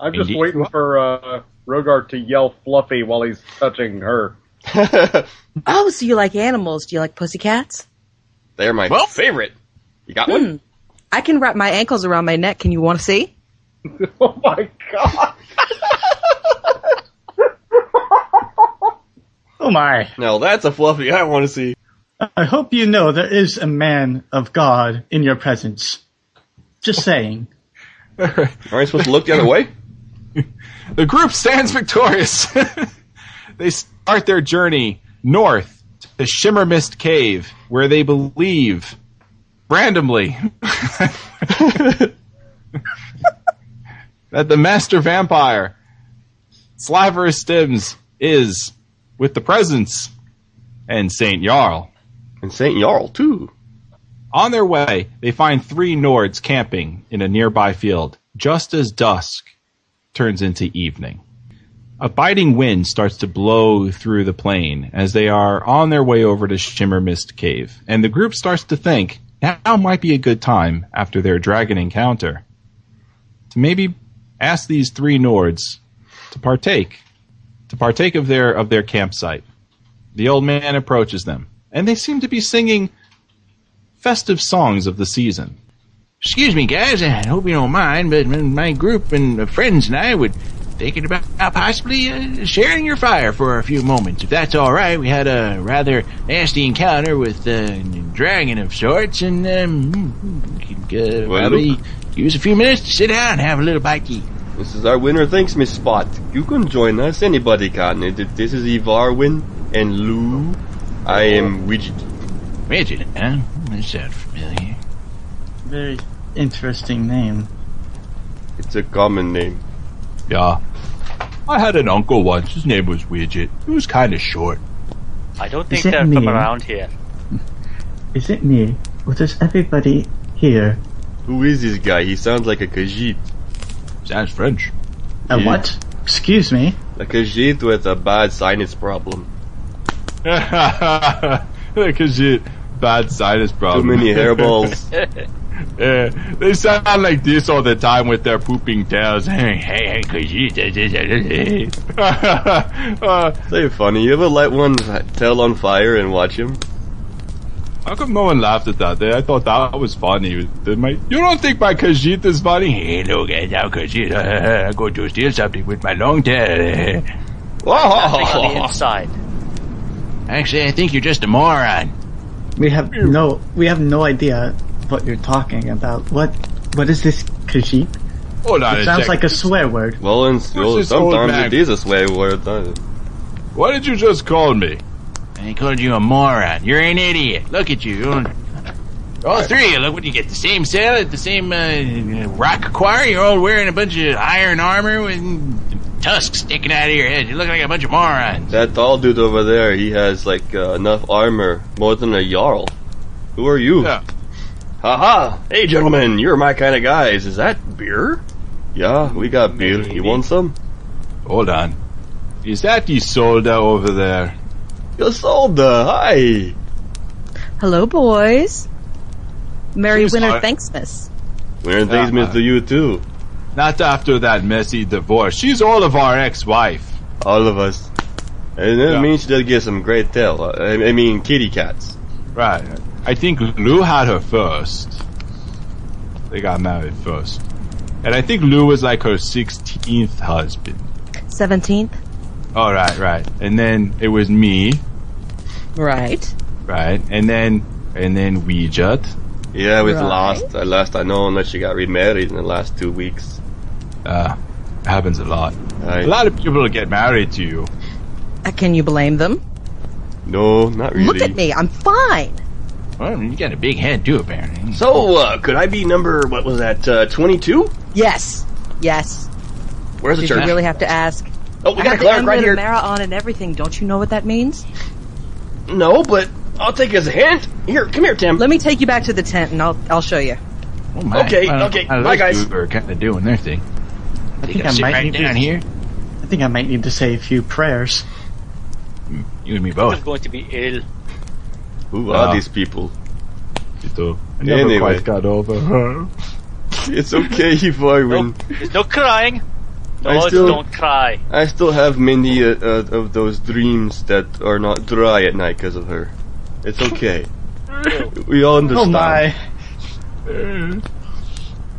I'm just Indeed. waiting for uh, Rogart to yell fluffy while he's touching her. Oh, so you like animals? Do you like pussycats? They're my Well- favorite. You got Hmm. one? I can wrap my ankles around my neck. Can you want to see? Oh my god. Oh my. Now that's a fluffy I want to see. I hope you know there is a man of God in your presence. Just saying. Aren't you supposed to look the other way? The group stands victorious. they start their journey north to the Shimmer Mist Cave, where they believe, randomly, that the master vampire, Slaverous Stims, is with the presence and Saint Jarl. And Saint Jarl too. On their way, they find three Nords camping in a nearby field, just as dusk turns into evening. A biting wind starts to blow through the plain as they are on their way over to Shimmer Mist Cave, and the group starts to think now might be a good time after their dragon encounter to maybe ask these three Nords to partake, to partake of their of their campsite. The old man approaches them, and they seem to be singing festive songs of the season. Excuse me, guys. I hope you don't mind, but my group and friends and I would thinking about possibly uh, sharing your fire for a few moments, if that's all right. We had a rather nasty encounter with a dragon of sorts, and um, we could uh, Well, probably use a few minutes to sit down and have a little bite to eat. This is our winner thanks me spot. You can join us. Anybody can. This is Ivarwin and Lou. I am Widget. Midget, huh? That sounds familiar. Very interesting name. It's a common name. Yeah. I had an uncle once. His name was Widget. He was kind of short. I don't think it they're from me? around here. Is it me? Or does everybody here? Who is this guy? He sounds like a Khajiit. Sounds French. A Yeah. what? Excuse me. A Khajiit with a bad sinus problem. Because you bad sinus problem. Too many hairballs. Yeah, they sound like this all the time with their pooping tails. Hey, hey, hey, cause you. uh, They're funny. You ever light one's tail on fire and watch him? how come no one laughed at that? I thought that was funny. They might- you don't think my Khajiit is funny? Hey, look at that Khajiit. I'm going to steal something with my long tail. Nothing on the Oh, inside. Actually, I think you're just a moron. We have no we have no idea what you're talking about. What what is this Khajiit? Hold on It sounds sec. like a swear word. well, and well, this old sometimes man? it is a swear word. Why What did you just call me? I called you a moron. You're an idiot. Look at you. All three of you, look what you get. The same sail at the same uh, rock quarry. You're all wearing a bunch of iron armor with tusks sticking out of your head. You look like a bunch of morons. That tall dude over there, he has like uh, enough armor, more than a Jarl. Who are you? Yeah. Haha! Hey gentlemen, you're my kind of guys. Is that beer? Yeah, we got beer. You want some? Hold on. Is that Isolda over there? Isolda, hi! Hello, boys. Merry She's Winter hot. Thanksmas. We're in things to you too. Not after that messy divorce. She's all of our ex-wife. All of us. And that Yeah. means she does get some great tail. Uh, I, I mean, kitty cats. Right. I think Lou had her first. They got married first. And I think Lou was like her 16th husband. 17th. Oh, right, right. And then it was me, Right. right? And then, and then Weejut. Yeah, with Right. last, uh, last I know, unless she got remarried in the last two weeks. Uh, happens a lot. A lot of people get married to you. Uh, can you blame them? No, not really. Look at me. I'm fine. Well, you got a big head too, apparently. So, uh, could I be number, what was that, uh, 22? Yes. Yes. Where's the Did church? you really have to ask? oh, we I got a have the cleric right amulet here. of Mara on and everything. Don't you know what that means? No, but I'll take it as a hint. Here, come here, Tim. Let me take you back to the tent and I'll I'll show you. Oh my. Okay, Well, okay, well, bye, guys. two are kind of doing their thing. I think I gotta sit might right need down to, here. I think I might need to say a few prayers. You and me I'm both. going to be ill. Who are Ah. these people? Ito. I never Anyway. quite got over her. It's okay, Ivarwin. There's no crying. No, I still- don't cry. I still have many uh, uh, of those dreams that are not dry at night because of her. It's okay. we all understand. Oh my!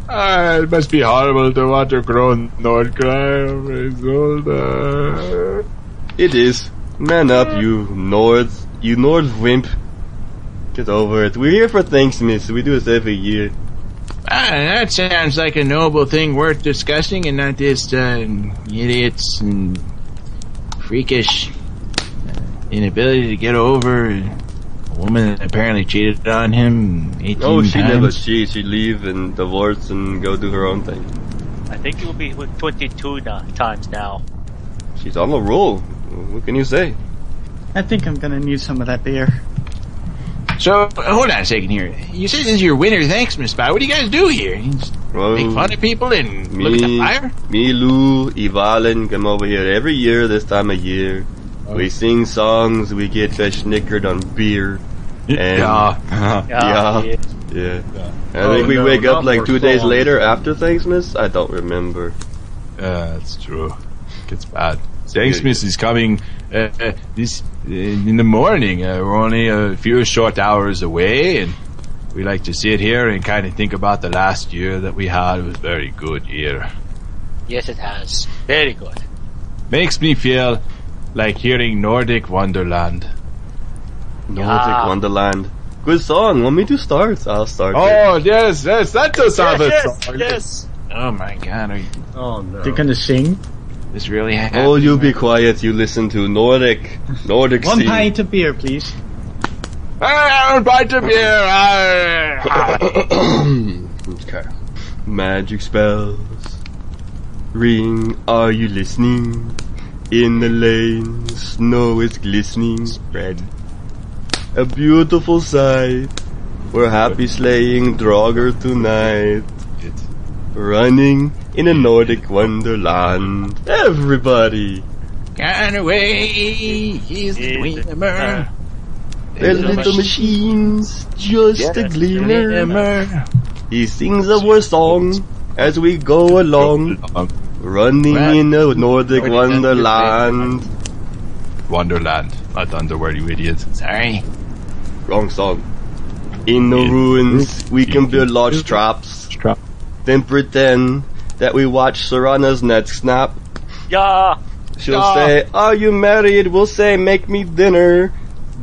Ah, it must be horrible to watch a grown Nord cry over his shoulder. It is. Man up, you Nords. You Nord wimp. Get over it. We're here for Thanksmas. We do this every year. Ah, that sounds like a noble thing worth discussing and not just uh, idiots and freakish inability to get over a woman that apparently cheated on him 18 Oh, she times. never cheats. She leave and divorce and go do her own thing. I think it will be with 22 times now. She's on the roll. What can you say? I think I'm gonna need some of that beer. So, hold on a second here. You said this is your winter Thanksmas spot. What do you guys do here? You just Well, make fun of people and look at the fire? me, Lou, Evalin come over here every year this time of year. Oh. We sing songs, we get snickered on beer. And yeah. Yeah, Yeah. yeah. Yeah. I Oh, think we no, wake up like more two days songs. later after Thanksmas. I don't remember. Yeah, that's true. Gets bad. Thanksmas is coming uh, uh, this uh, in the morning. Uh, we're only a few short hours away, and we like to sit here and kind of think about the last year that we had. It was a very good year. Yes, it has. Very good. Makes me feel like hearing Nordic Wonderland. Nordic Yeah. Wonderland. Good song. Want me to start? I'll start. it. Oh yes, yes, that does have a yes, song. yes. Oh my god, are you, Oh no. They're gonna sing. This really happened? Oh, you be quiet. You listen to Nordic. Nordic One Sea. pint of beer, please. Ah, bite of beer. Ah. okay. Magic spells. Ring, are you listening? In the lane, snow is glistening red. A beautiful sight. We're happy slaying Draugr tonight. Running in a Nordic wonderland. Everybody! Gone away, he's the He's the- gleamer. They're little machines, just a gleamer. Gleamer. He sings our song as we go along. Running Right. in a Nordic Nordic wonderland. Wonderland, not Underwear, you idiot. Sorry. Wrong song. In the ruins, we can build large traps. Trap. Then pretend that we watch Serana's net snap. Yeah. She'll Ah. say, Are you married? We'll say, Make me dinner.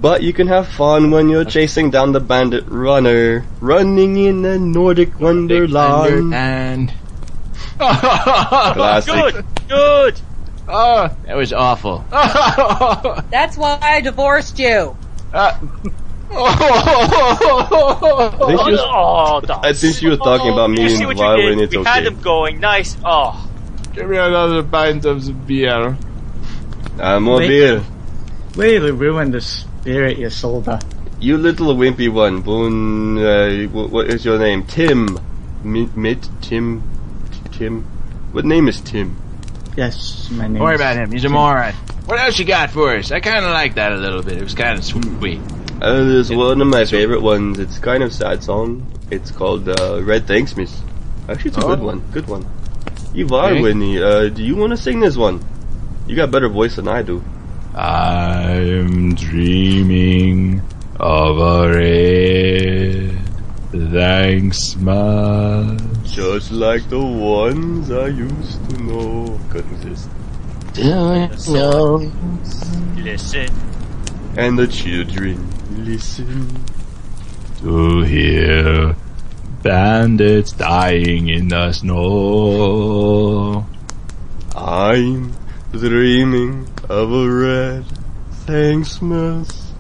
But you can have fun when you're chasing down the bandit runner. Running in a Nordic wonderland. And Classic. Good. Good. Oh, that was awful. That's why I divorced you. I think she was, Oh, oh, I think she was talking about me you see and what you when did? it's we had okay. them going. Nice. Oh. Give me another pint of the beer. Uh, more Wait. beer. Way to ruin the spirit, you soldier. You little wimpy one, Boone. Uh, wh- what is your name? Tim. Mit, Mit, Tim, Tim. What name is Tim? Yes, my name. Don't worry about him. He's a moron. What else you got for us? I kind of like that a little bit. It was kind of sweet. Uh, there's one of my favorite ones. It's kind of sad song. It's called uh, Red Thanksmas. Actually, it's a good Oh. one. Good one. Ivar Okay. Whitney, uh, do you want to sing this one? You got better voice than I do. I'm dreaming of a red thanks much. Just like the ones I used to know. Couldn't resist. No. Listen. And the children listen. To hear bandits dying in the snow. I'm dreaming of a red Thanksmas.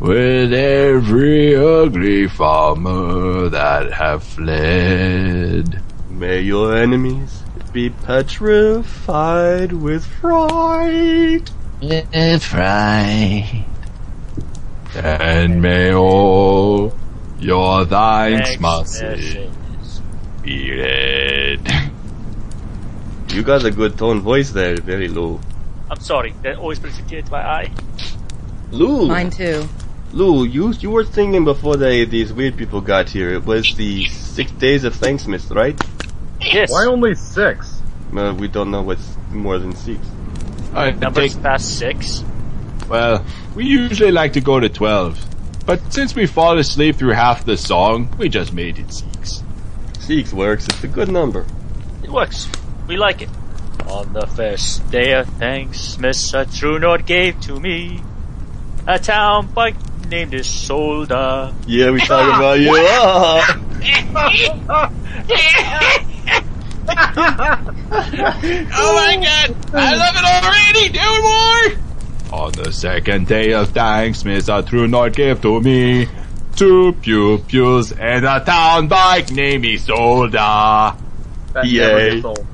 With every ugly farmer that have fled. May your enemies be petrified with fright. It's right. And may all your thanks Thanks, must be read. You got a good tone voice there, very low. I'm sorry. That always brings a tear to my eye. Lou, Mine too. Lou, you you were singing before they, these weird people got here. It was the six days of Thanksmas, right? Yes. Why only six? Uh, we don't know what's more than six. I Numbers take, past six. well, we usually like to go to 12. But since we fall asleep through half the song, we just made it 6. Six works. It's a good number. It works. We like it. On the first day of Thanksmas, a true Nord gave to me a town bike named Isolda. Yeah, we talk about you. Oh my god! I love it already! Do more! On the second day of Thanksmas, a true Nord gave to me two pew pews and a town bike named Isolda. That Yay. never gets old.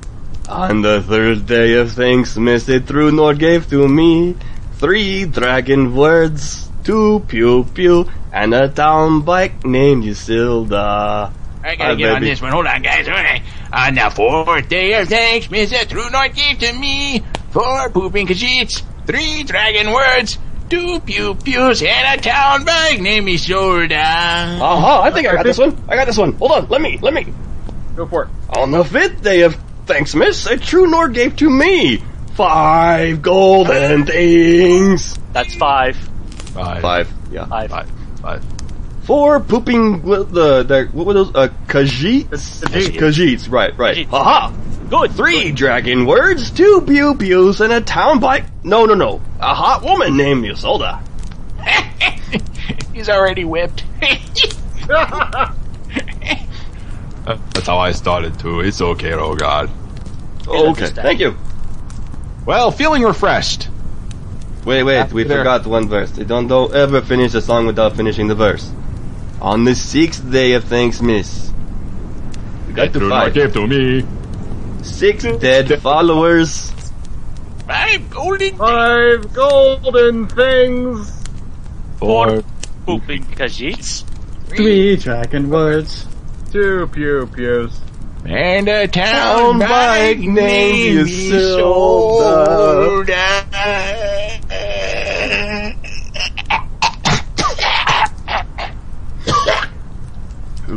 On the third day of Thanksmas, a true Nord gave to me three dragon words, two pew pew, and a town bike named Isilda. I gotta Hi, get on this one. Hold on, guys. Okay. On the fourth day of Thanksmas, a true North gave to me four pooping Khajiits, three dragon words, two pew pews, and a town bag named Isolda. Aha, I think I got this one. I got this one. Hold on, let me, let me. Go for it. On the fifth day of Thanksmas, a true Nord gave to me five golden things. That's five. Five. Five, yeah. Five. Five. Five. Four pooping, what the, the what were those, uh, Khajiits? Khajiits. Khajiits, right, right. Khajiits. Aha! Good. Three dragon words, two pew pews, and a town bike. No, no, no. A hot woman named Isolda. He's already whipped. That's how I started too. It's okay, oh god. Okay, thank you. Well, feeling refreshed. Wait, wait, After we there. forgot one verse. Don't, don't ever finish a song without finishing the verse. On the sixth day of Thanksmas. We got to True Nord gave to me. Six dead followers. Five golden. Five golden things. Four. Pooping Khajiits. Three dragon words. Two pew pews. And a town Town bike bike named named Isolda.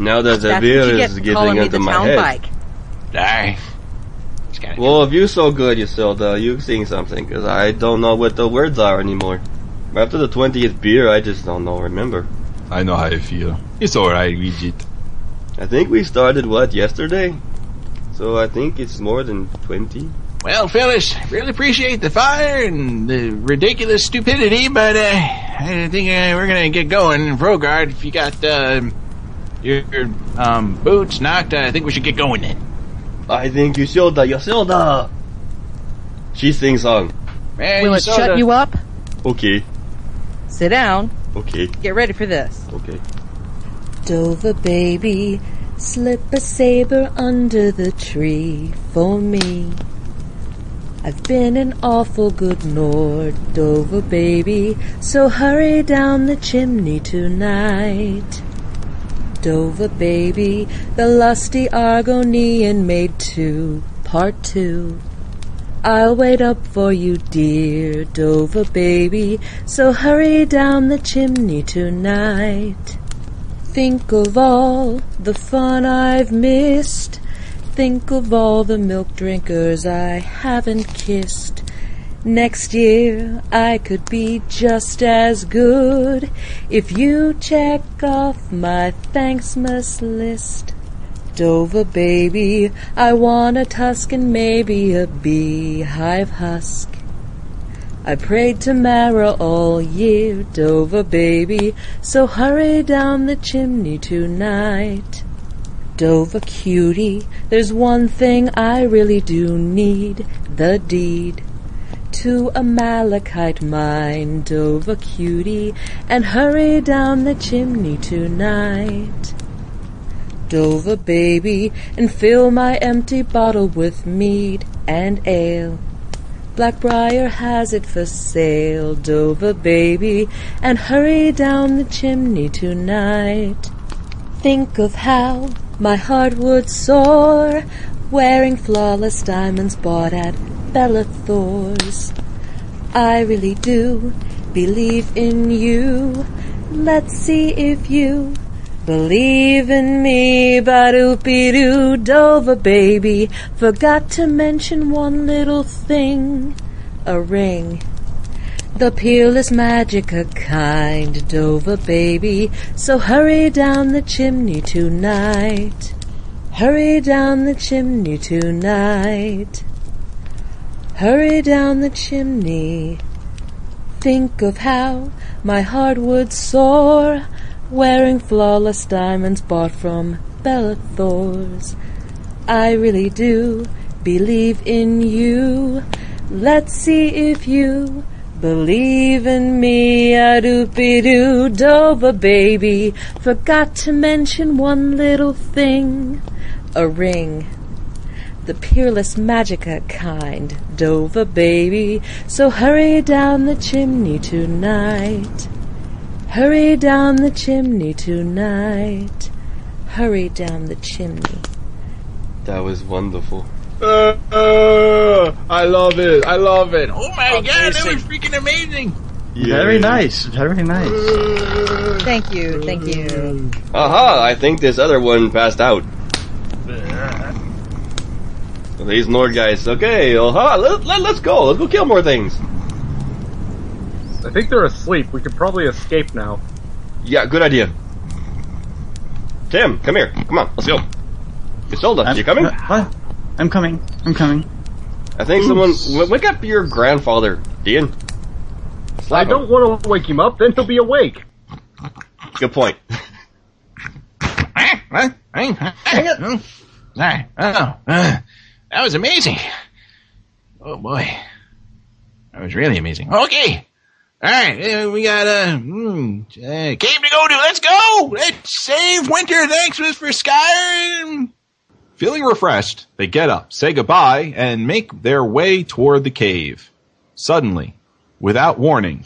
Now that the That's beer what you is get for calling getting me into the my town head. bike. Die. It's kinda- Well, if you're so good, Isilda, you sing something, because I don't know what the words are anymore. After the 20th beer, I just don't know, remember. I know how you feel. It's alright, Vijit. I think we started, what, yesterday? So I think it's more than 20. Well, fellas, really appreciate the fire and the ridiculous stupidity, but uh, I think uh, we're gonna get going. Frogard, if you got uh, your, your um, boots knocked, I think we should get going then. I think Isilda, Isilda! She sings song. Man, Will you it shut the- you up? Okay, Sit down. okay, Get ready for this. okay. Dover baby, slip a saber under the tree for me. I've been an awful good Nord, Dover baby, so hurry down the chimney tonight. Dover baby, the lusty Argonian made two, part two. I'll wait up for you, dear Dover baby, so hurry down the chimney tonight. Think of all the fun I've missed. Think of all the milk drinkers I haven't kissed. Next year I could be just as good if you check off my Thanksmas list. Dover baby, I want a tusk and maybe a beehive husk. I prayed to Mara all year, Dover baby, so hurry down the chimney tonight. Dover cutie, there's one thing I really do need, the deed to a malachite mine, Dover cutie, and hurry down the chimney tonight. Dover baby, and fill my empty bottle with mead and ale. Blackbriar has it for sale, Dover baby, and hurry down the chimney tonight. Think of how my heart would soar, wearing flawless diamonds bought at Belethor's. I really do believe in you. Let's see if you believe in me. Ba-doopy doo, Dover baby. Forgot to mention one little thing. A ring. The peerless magicka kind, Dover baby. So hurry down the chimney tonight. Hurry down the chimney tonight. Hurry down the chimney. Think of how my heart would soar, wearing flawless diamonds bought from Belethor's. I really do believe in you. Let's see if you believe in me. A doopy doo Dover baby. Forgot to mention one little thing. A ring. The peerless magicka kind, Dover baby. So hurry down the chimney tonight. Hurry down the chimney tonight. Hurry down the chimney. That was wonderful. Uh, uh, I love it. I love it. Oh my god, that was freaking amazing. Very nice. Very nice. Thank you, thank you. Aha! I think this other one passed out. These Nord guys. Okay, aha! Let, let, let's go. Let's go kill more things. I think they're asleep. We could probably escape now. Yeah, good idea. Tim, come here. Come on, let's go. Isolda, I'm- you coming? uh, What? I'm coming. I'm coming. I think someone wake up your grandfather, Dean. I Slap him. don't want to wake him up, then he'll be awake. Good point. What? Hang it. Oh, uh, that was amazing. Oh boy, that was really amazing. Okay, all right, we got a uh, mm, uh, cave to go to. Let's go. Let's save winter. Thanks for Skyrim. Feeling refreshed, they get up, say goodbye, and make their way toward the cave. Suddenly, without warning,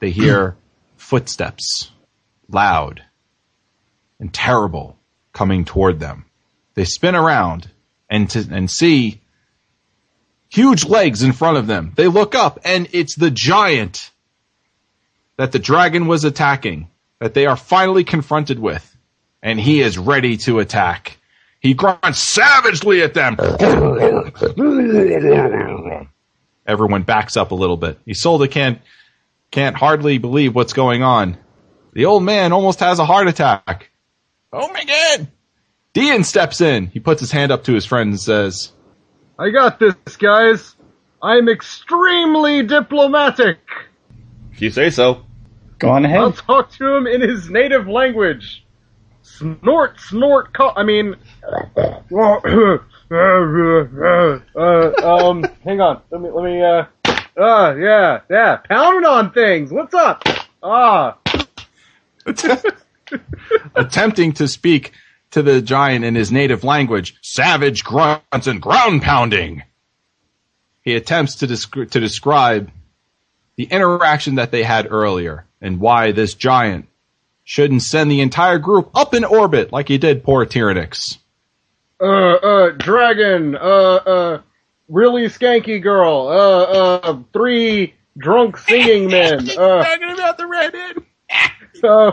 they hear footsteps, loud and terrible, coming toward them. They spin around and to, and see huge legs in front of them. They look up and it's the giant that the dragon was attacking, that they are finally confronted with, and he is ready to attack. He grunts savagely at them. Everyone backs up a little bit. Isolde can't can't hardly believe what's going on. The old man almost has a heart attack. Oh my god. Dean steps in. He puts his hand up to his friend and says, I got this, guys. I'm extremely diplomatic. If you say so. Go on ahead. I'll talk to him in his native language. Snort, snort, co- I mean, uh, um, hang on. Let me, let me, uh, uh, yeah, yeah, pounding on things. What's up? Ah, attempting to speak to the giant in his native language, savage grunts and ground pounding. He attempts to, descri- to describe the interaction that they had earlier and why this giant shouldn't send the entire group up in orbit like he did poor Tyrannix. uh, uh, dragon, uh, uh, really skanky girl, uh, uh, three drunk singing men, uh, Talking about the redhead. uh,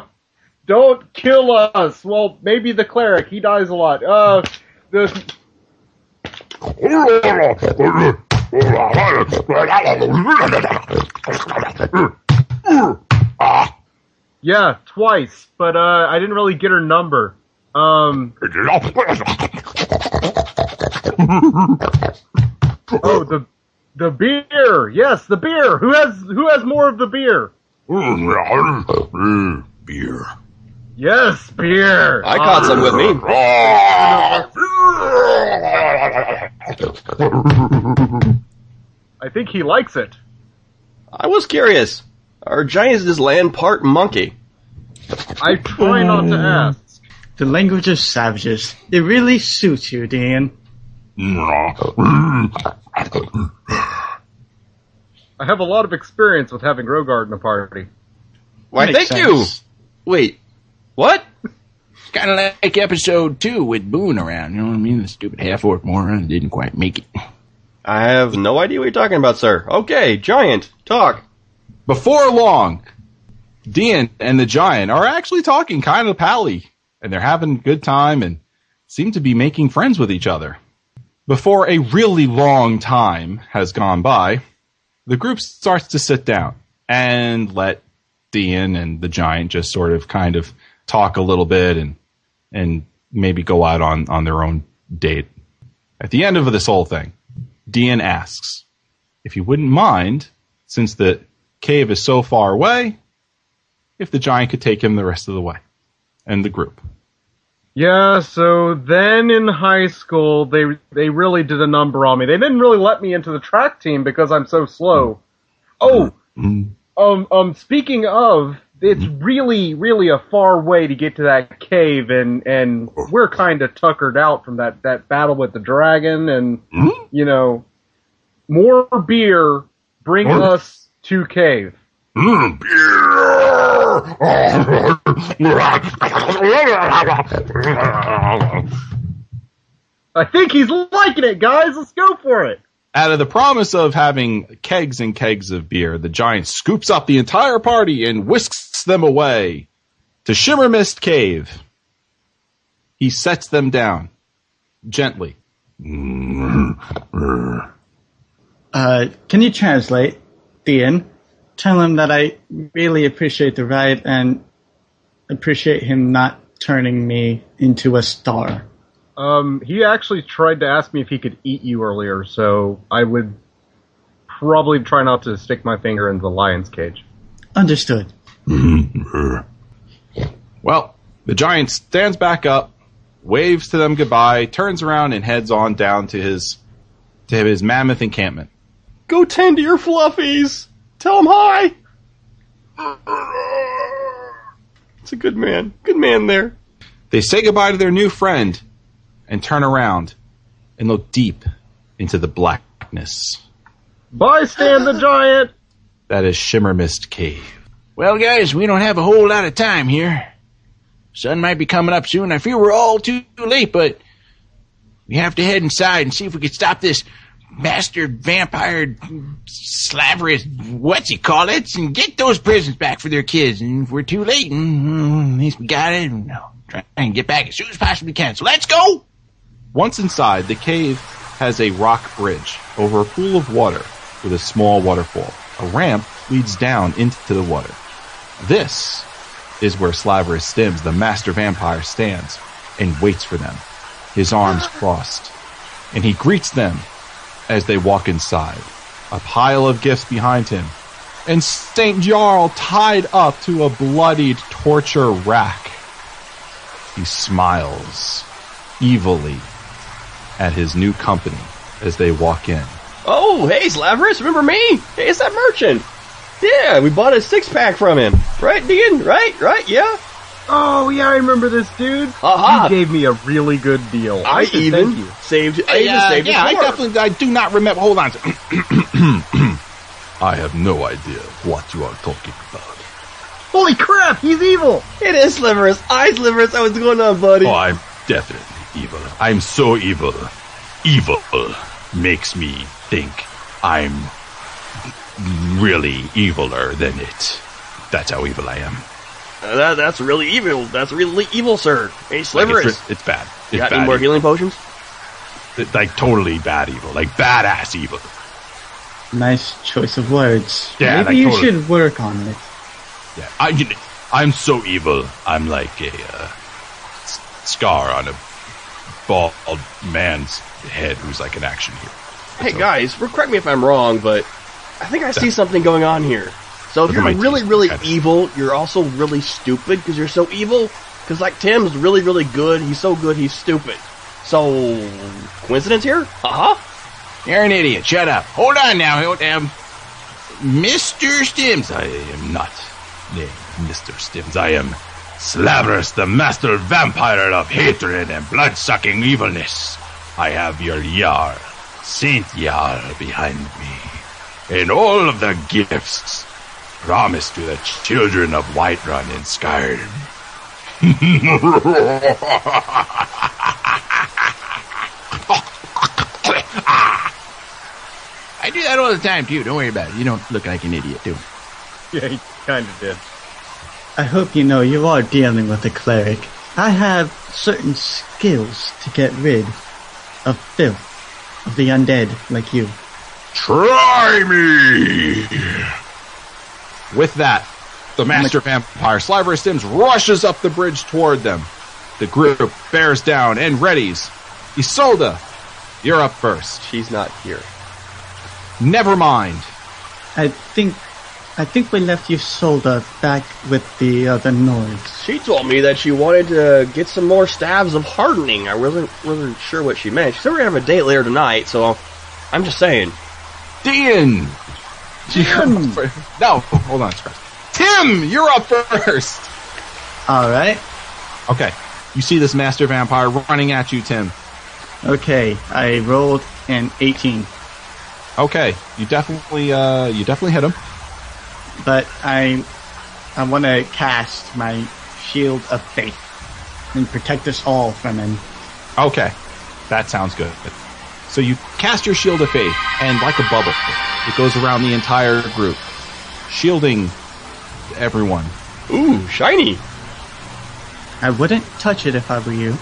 don't kill us. Well, maybe the cleric, he dies a lot. Uh, the, yeah, twice, but, uh, I didn't really get her number. Um, oh, the, the beer! Yes, the beer! Who has, who has more of the beer? Beer. Yes, beer! I caught some with me. I think he likes it. I was curious. Are giants this land part monkey? I try not to ask. The language of savages. It really suits you, Dan. I have a lot of experience with having Rogard in a party. Why, Makes thank you. Wait, what? Kind of like episode two with Boone around. You know what I mean? The stupid half orc moron didn't quite make it. I have no idea what you're talking about, sir. Okay, giant, talk. Before long, Dean and the giant are actually talking kind of pally, and they're having a good time and seem to be making friends with each other. Before a really long time has gone by, the group starts to sit down and let Dean and the giant just sort of kind of talk a little bit and and maybe go out on, on their own date. At the end of this whole thing, Dean asks if you wouldn't mind, since the cave is so far away, if the giant could take him the rest of the way and the group. Yeah, so then in high school they they really did a number on me. They didn't really let me into the track team because I'm so slow. Oh, Mm. um um speaking of, it's really really a far way to get to that cave and and we're kind of tuckered out from that that battle with the dragon and hmm? you know more beer bring us to cave. Hmm, beer I think he's liking it, guys. Let's go for it. Out of the promise of having kegs and kegs of beer, the giant scoops up the entire party and whisks them away to Shimmer Mist Cave. He sets them down gently. Uh, can you translate, Dean? Tell him that I really appreciate the ride and appreciate him not turning me into a star. Um, he actually tried to ask me if he could eat you earlier, so I would probably try not to stick my finger in the lion's cage. Understood. Well, the giant stands back up, waves to them goodbye, turns around and heads on down to his to his mammoth encampment. Go tend to your fluffies. Tell him hi. It's a good man. Good man there. They say goodbye to their new friend and turn around and look deep into the blackness Bye, Stan the Giant! that is Shimmer Mist Cave. Well, guys, we don't have a whole lot of time here. Sun might be coming up soon. I fear we're all too late, but we have to head inside and see if we can stop this bastard vampire slaverous, what's he call it, and get those prisons back for their kids. And if we're too late, mm, at least we got it. And no, try and get back as soon as possibly can. So let's go. Once inside, the cave has a rock bridge over a pool of water with a small waterfall. A ramp leads down into the water. This is where Slaverus Stims, the master vampire, stands and waits for them, his arms ah. crossed. And he greets them as they walk inside. A pile of gifts behind him, and St. Jarl tied up to a bloodied torture rack. He smiles evilly at his new company as they walk in. Oh, hey, Slaverus, remember me? Hey, it's that merchant. Yeah, we bought a six pack from him. Right, Dean? Right, right, yeah? Oh, yeah, I remember this dude. Aha. You gave me a really good deal. I should even thank you. saved, I even Uh, saved yeah, I his definitely I do not remember. Hold on. I have no idea what you are talking about. Holy crap, he's evil! It is Sliverus. I, Sliverus, what's going on, buddy? Oh, I'm definitely evil. I'm so evil. Evil makes me think I'm really eviler than it. That's how evil I am. Uh, that, that's really evil. That's really evil, sir. Hey, Like, it's, it's bad. It's got bad. any more evil. healing potions? It's like totally bad evil. Like badass evil. Nice choice of words. Yeah, Maybe like you totally. should work on it. Yeah, I, you know, I'm so evil. I'm like a uh, scar on a bald man's head who's like an action hero. Hey, guys, correct me if I'm wrong, but I think I see something going on here. So if you're really, teeth. really evil, you're also really stupid because you're so evil. Because like Tim's really, really good. He's so good, he's stupid. So coincidence here? Uh huh. You're an idiot. Shut up. Hold on now. Hold, um, Mr. Stims. I am not named Mr. Stims. I am Slaverus, the master vampire of hatred and blood-sucking evilness. I have your Jarl, Saint Jarl, behind me, and all of the gifts promised to the children of Whiterun and Skyrim. I do that all the time too. Don't worry about it. You don't look like an idiot, do? You? Yeah, he kinda did. I hope you know you are dealing with a cleric. I have certain skills to get rid of filth, of the undead like you. Try me! With that, the master vampire, Slaver Sims, rushes up the bridge toward them. The group bears down and readies. Isolda, you're up first. She's not here. Never mind. I think, I think we left Isolda back with the other Nords. She told me that she wanted to get some more stabs of hardening. I wasn't wasn't sure what she meant. She said we're gonna have a date later tonight, so I'm just saying. Dean! No, hold on, Tim, you're up first. All right. Okay, you see this master vampire running at you, Tim. Okay. I rolled an 18, Okay, you definitely, uh, you definitely hit him. But I, I want to cast my shield of faith and protect us all from him. Okay, that sounds good. So you cast your shield of faith, and like a bubble, it goes around the entire group, shielding everyone. Ooh, shiny. I wouldn't touch it if I were you.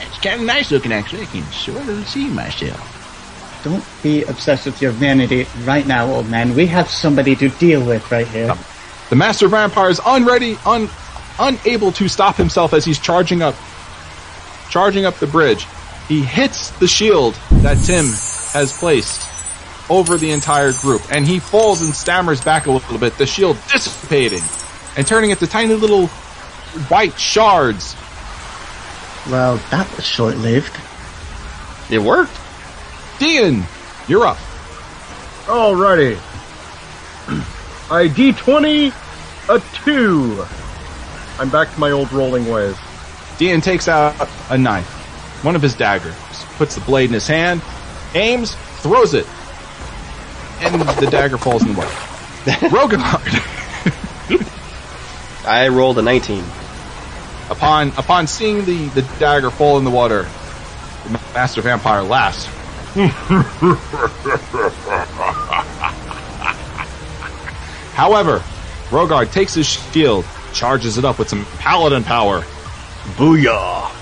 It's kind of nice looking, actually. I can sort of see myself. Don't be obsessed with your vanity right now, old man. We have somebody to deal with right here. Um, the master vampire is unready, un, unable to stop himself as he's charging up, charging up the bridge. He hits the shield that Tim has placed over the entire group, and he falls and stammers back a little bit. The shield dissipating and turning into tiny little white shards. Well, that was short-lived. It worked. Dean, you're up. Alrighty. I D20 a 2. I'm back to my old rolling ways. Dean takes out a knife, one of his daggers, puts the blade in his hand, aims, throws it, and the dagger falls in the way. Rogard, I rolled a 19. upon upon seeing the, the dagger fall in the water, the master vampire laughs. However, Rogard takes his shield, charges it up with some paladin power, Booyah!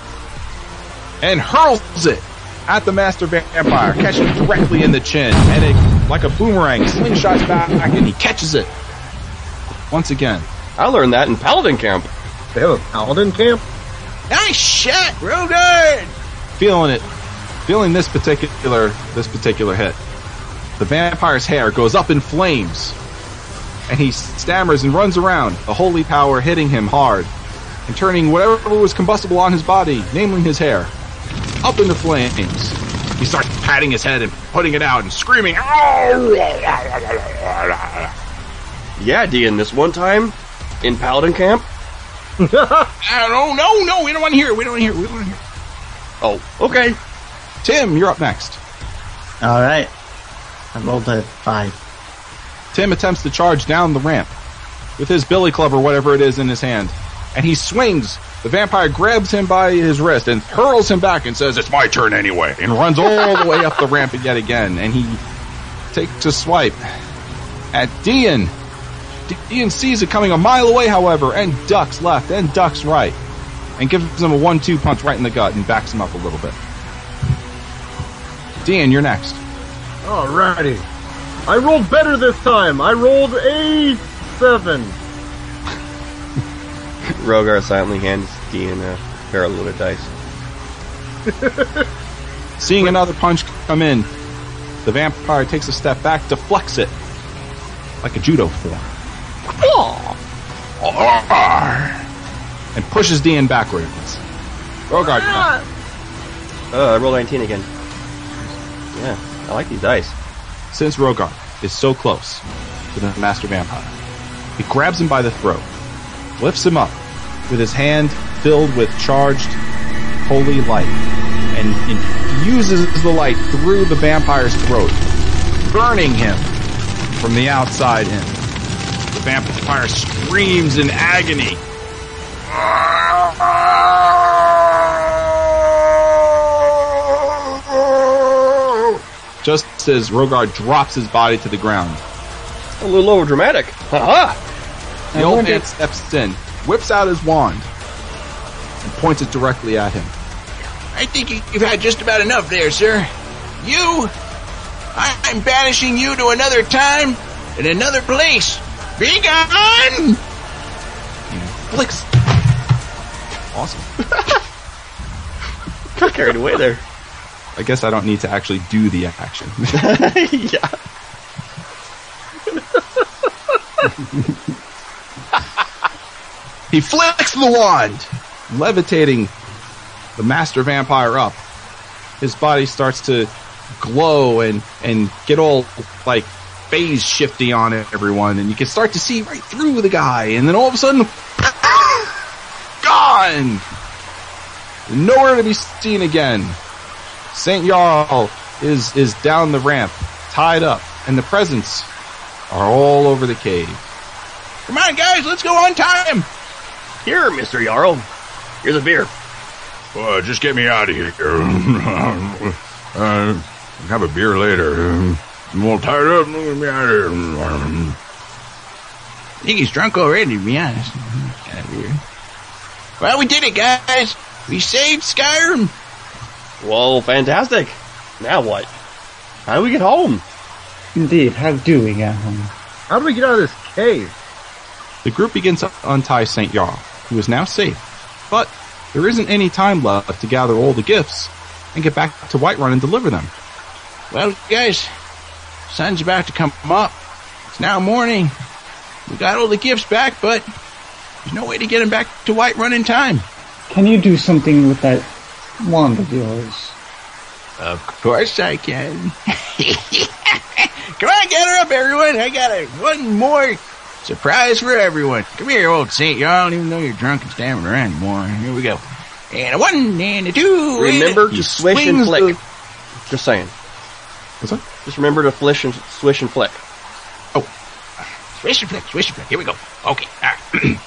and hurls it at the master vampire, catching it directly in the chin, and it, like a boomerang, slingshots back, and he catches it. Once again, I learned that in Paladin Camp. They have a paladin camp? Nice shot, Rogard! feeling it, feeling this particular this particular hit. The vampire's hair goes up in flames, and he stammers and runs around, the holy power hitting him hard, and turning whatever was combustible on his body, namely his hair, up into flames. He starts patting his head and putting it out and screaming. Yeah, Dean, this one time in Paladin Camp. I don't know, no, we don't want to hear it. We don't want to hear it. We don't want to hear it. Oh, okay. Tim, you're up next. All right. I rolled a five. Tim attempts to charge down the ramp with his billy club or whatever it is in his hand. And he swings. The vampire grabs him by his wrist and hurls him back and says, It's my turn anyway. And runs all the way up the ramp yet again. And he takes a swipe at Dean. Dean sees it coming a mile away, however, and ducks left and ducks right. And gives him a one two punch right in the gut and backs him up a little bit. Dean, you're next. Alrighty. I rolled better this time. I rolled a 7. Rogar silently hands Dean a pair of loaded dice. Seeing another punch come in, the vampire takes a step back, deflects it like a judo form, and pushes Dean backwards. Rogard, Uh, I rolled 19 again. Yeah, I like these dice. since Rogard is so close to the master vampire, he grabs him by the throat, lifts him up with his hand filled with charged holy light, and infuses the light through the vampire's throat, burning him from the outside in. The vampire screams in agony. Just as Rogard drops his body to the ground, A little over dramatic. Haha! the old man steps in, whips out his wand, and points it directly at him. I think you- you've had just about enough there, sir. You, I- I'm banishing you to another time and another place. Be gone! Flicks. Awesome. Got carried away there. I guess I don't need to actually do the action. yeah. he flicks the wand, levitating the master vampire up. His body starts to glow and and get all like phase shifty on everyone, and you can start to see right through the guy, and then all of a sudden, gone, nowhere to be seen again. Saint Jarl is is down the ramp, tied up, and the presents are all over the cave. Come on, guys, let's go on time. Here, Mister Jarl. Here's a beer. Uh, just get me out of here. uh, I'll have a beer later. I'm all tied up. Get me out of here. I think he's drunk already, to be honest. Kind of. Well, we did it, guys. We saved Skyrim. Whoa, fantastic. Now what? How do we get home? Indeed, how do we get home? How do we get out of this cave? The group begins to untie Saint Jarl, who is now safe. But there isn't any time left to gather all the gifts and get back to Whiterun and deliver them. Well, guys, sun's about to come up. It's now morning. We got all the gifts back, but there's no way to get them back to Whiterun in time. Can you do something with that wand of yours? Of course I can. Come on, gather up, everyone. I got a, one more surprise for everyone. Come here, old Saint Jarl, even know you're drunk and stammering around anymore. Here we go. And a one, and a two. Remember and to swish and flick. the- Just saying. What's that? Just remember to flish and swish and flick. Oh, swish and flick, swish and flick. Here we go. Okay. All right.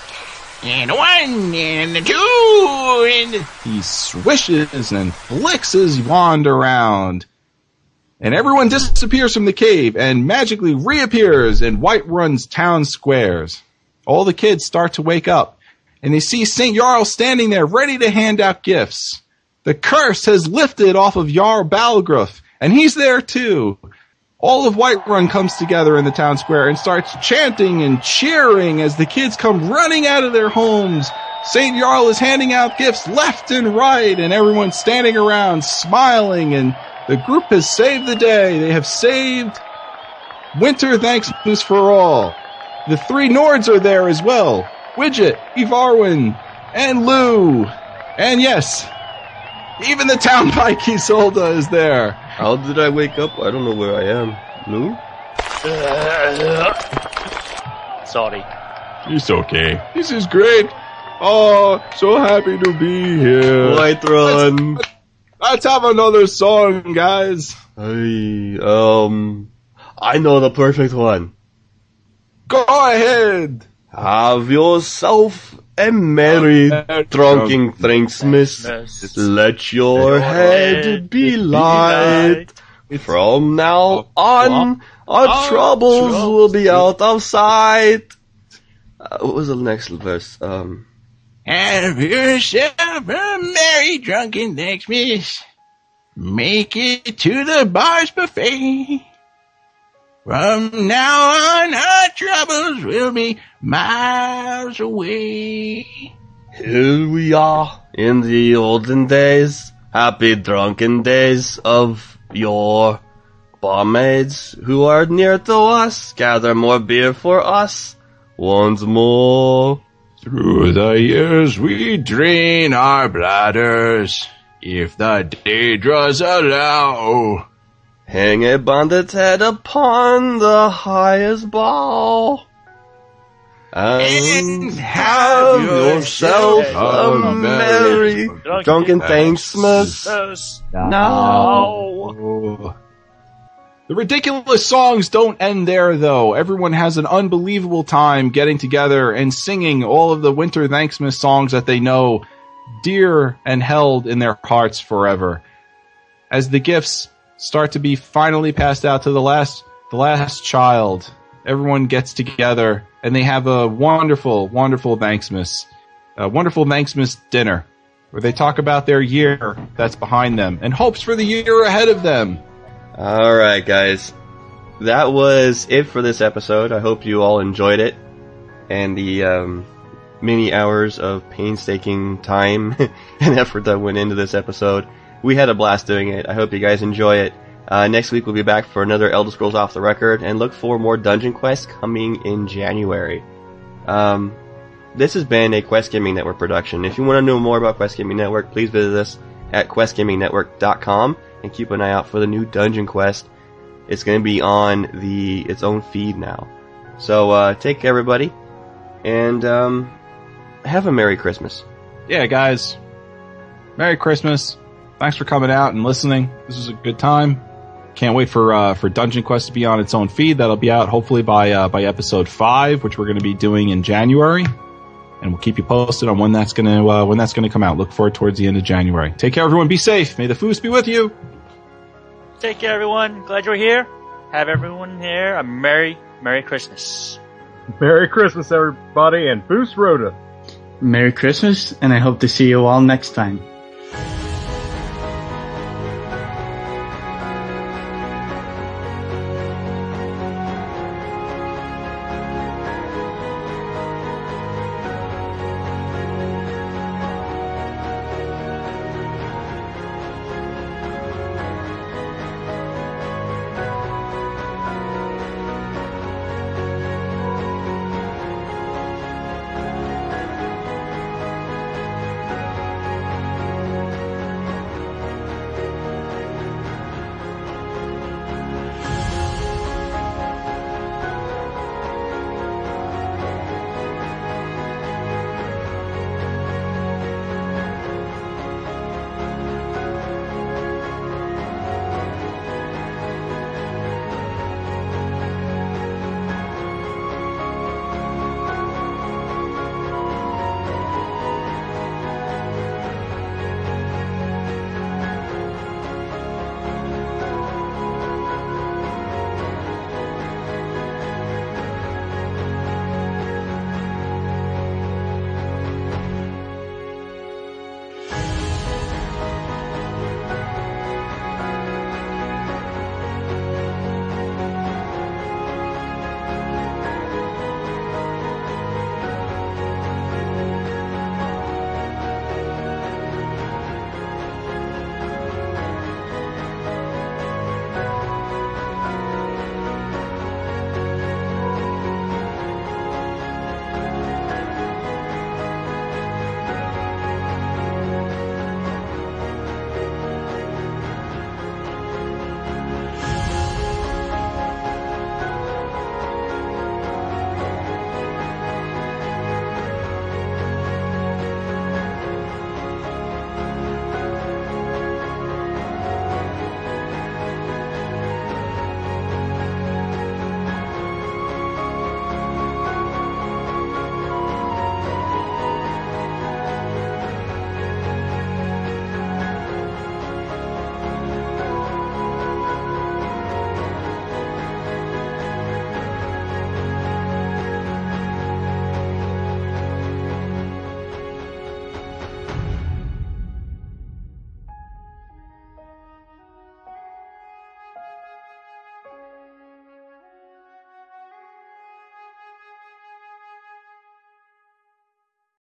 and a one, and a two, and. He swishes and flicks his wand around. And everyone disappears from the cave and magically reappears in Whiterun's town squares. All the kids start to wake up and they see St. Jarl standing there ready to hand out gifts. The curse has lifted off of Jarl Balgruuf and he's there too. All of Whiterun comes together in the town square and starts chanting and cheering as the kids come running out of their homes. St. Jarl is handing out gifts left and right, and everyone's standing around smiling, and the group has saved the day. They have saved Winter Thanksmas for all. The three Nords are there as well. Widget, Evarwin, and Lou. And yes, even the town pike Isolde is there. How did I wake up? I don't know where I am. Lou? Sorry. It's okay. This is great. Oh, so happy to be here. Whiterun. Let's have another song, guys. I, um, I know the perfect one. Go ahead. Have yourself a merry drunken Thanksmas. Christmas. Let your head be light. From now on, our our troubles troubles will be out of sight. Uh, what was the next verse? Um, Have yourself a merry drunken Xmas. Make it to the bar's buffet. From now on, our troubles will be miles away. here we are in the olden days, happy drunken days of your Barmaids who are near to us, gather more beer for us once more. Through the years we drain our bladders, if the day draws allow. Hang a bandit's head upon the highest bough. And And have have yourself yourself a a merry Drunken drunken Thanksmas Yes. now. No. The ridiculous songs don't end there, though. Everyone has an unbelievable time getting together and singing all of the Winter Thanksmas songs that they know, dear and held in their hearts forever. As the gifts start to be finally passed out to the last, the last child, everyone gets together and they have a wonderful, wonderful Thanksmas, a wonderful Thanksmas dinner where they talk about their year that's behind them and hopes for the year ahead of them. Alright, guys. That was it for this episode. I hope you all enjoyed it. And the, um, many hours of painstaking time and effort that went into this episode. We had a blast doing it. I hope you guys enjoy it. Uh, next week we'll be back for another Elder Scrolls Off the Record, and look for more Dungeon Quests coming in January. Um, this has been a Quest Gaming Network production. If you want to know more about Quest Gaming Network, please visit us at questgamingnetwork.com and keep an eye out for the new Dungeon Quest. It's going to be on the its own feed now. So uh, take care, everybody, and um, have a Merry Christmas. Yeah, guys. Merry Christmas. Thanks for coming out and listening. This was a good time. Can't wait for uh, for Dungeon Quest to be on its own feed. That'll be out hopefully by uh, by episode five, which we're going to be doing in January, and we'll keep you posted on when that's going to uh, when that's going to come out. Look forward towards the end of January. Take care, everyone. Be safe. May the foos be with you. Take care, everyone. Glad you're here. Have everyone here a Merry, Merry Christmas. Merry Christmas, everybody, and Fus Ro Dah. Merry Christmas, and I hope to see you all next time.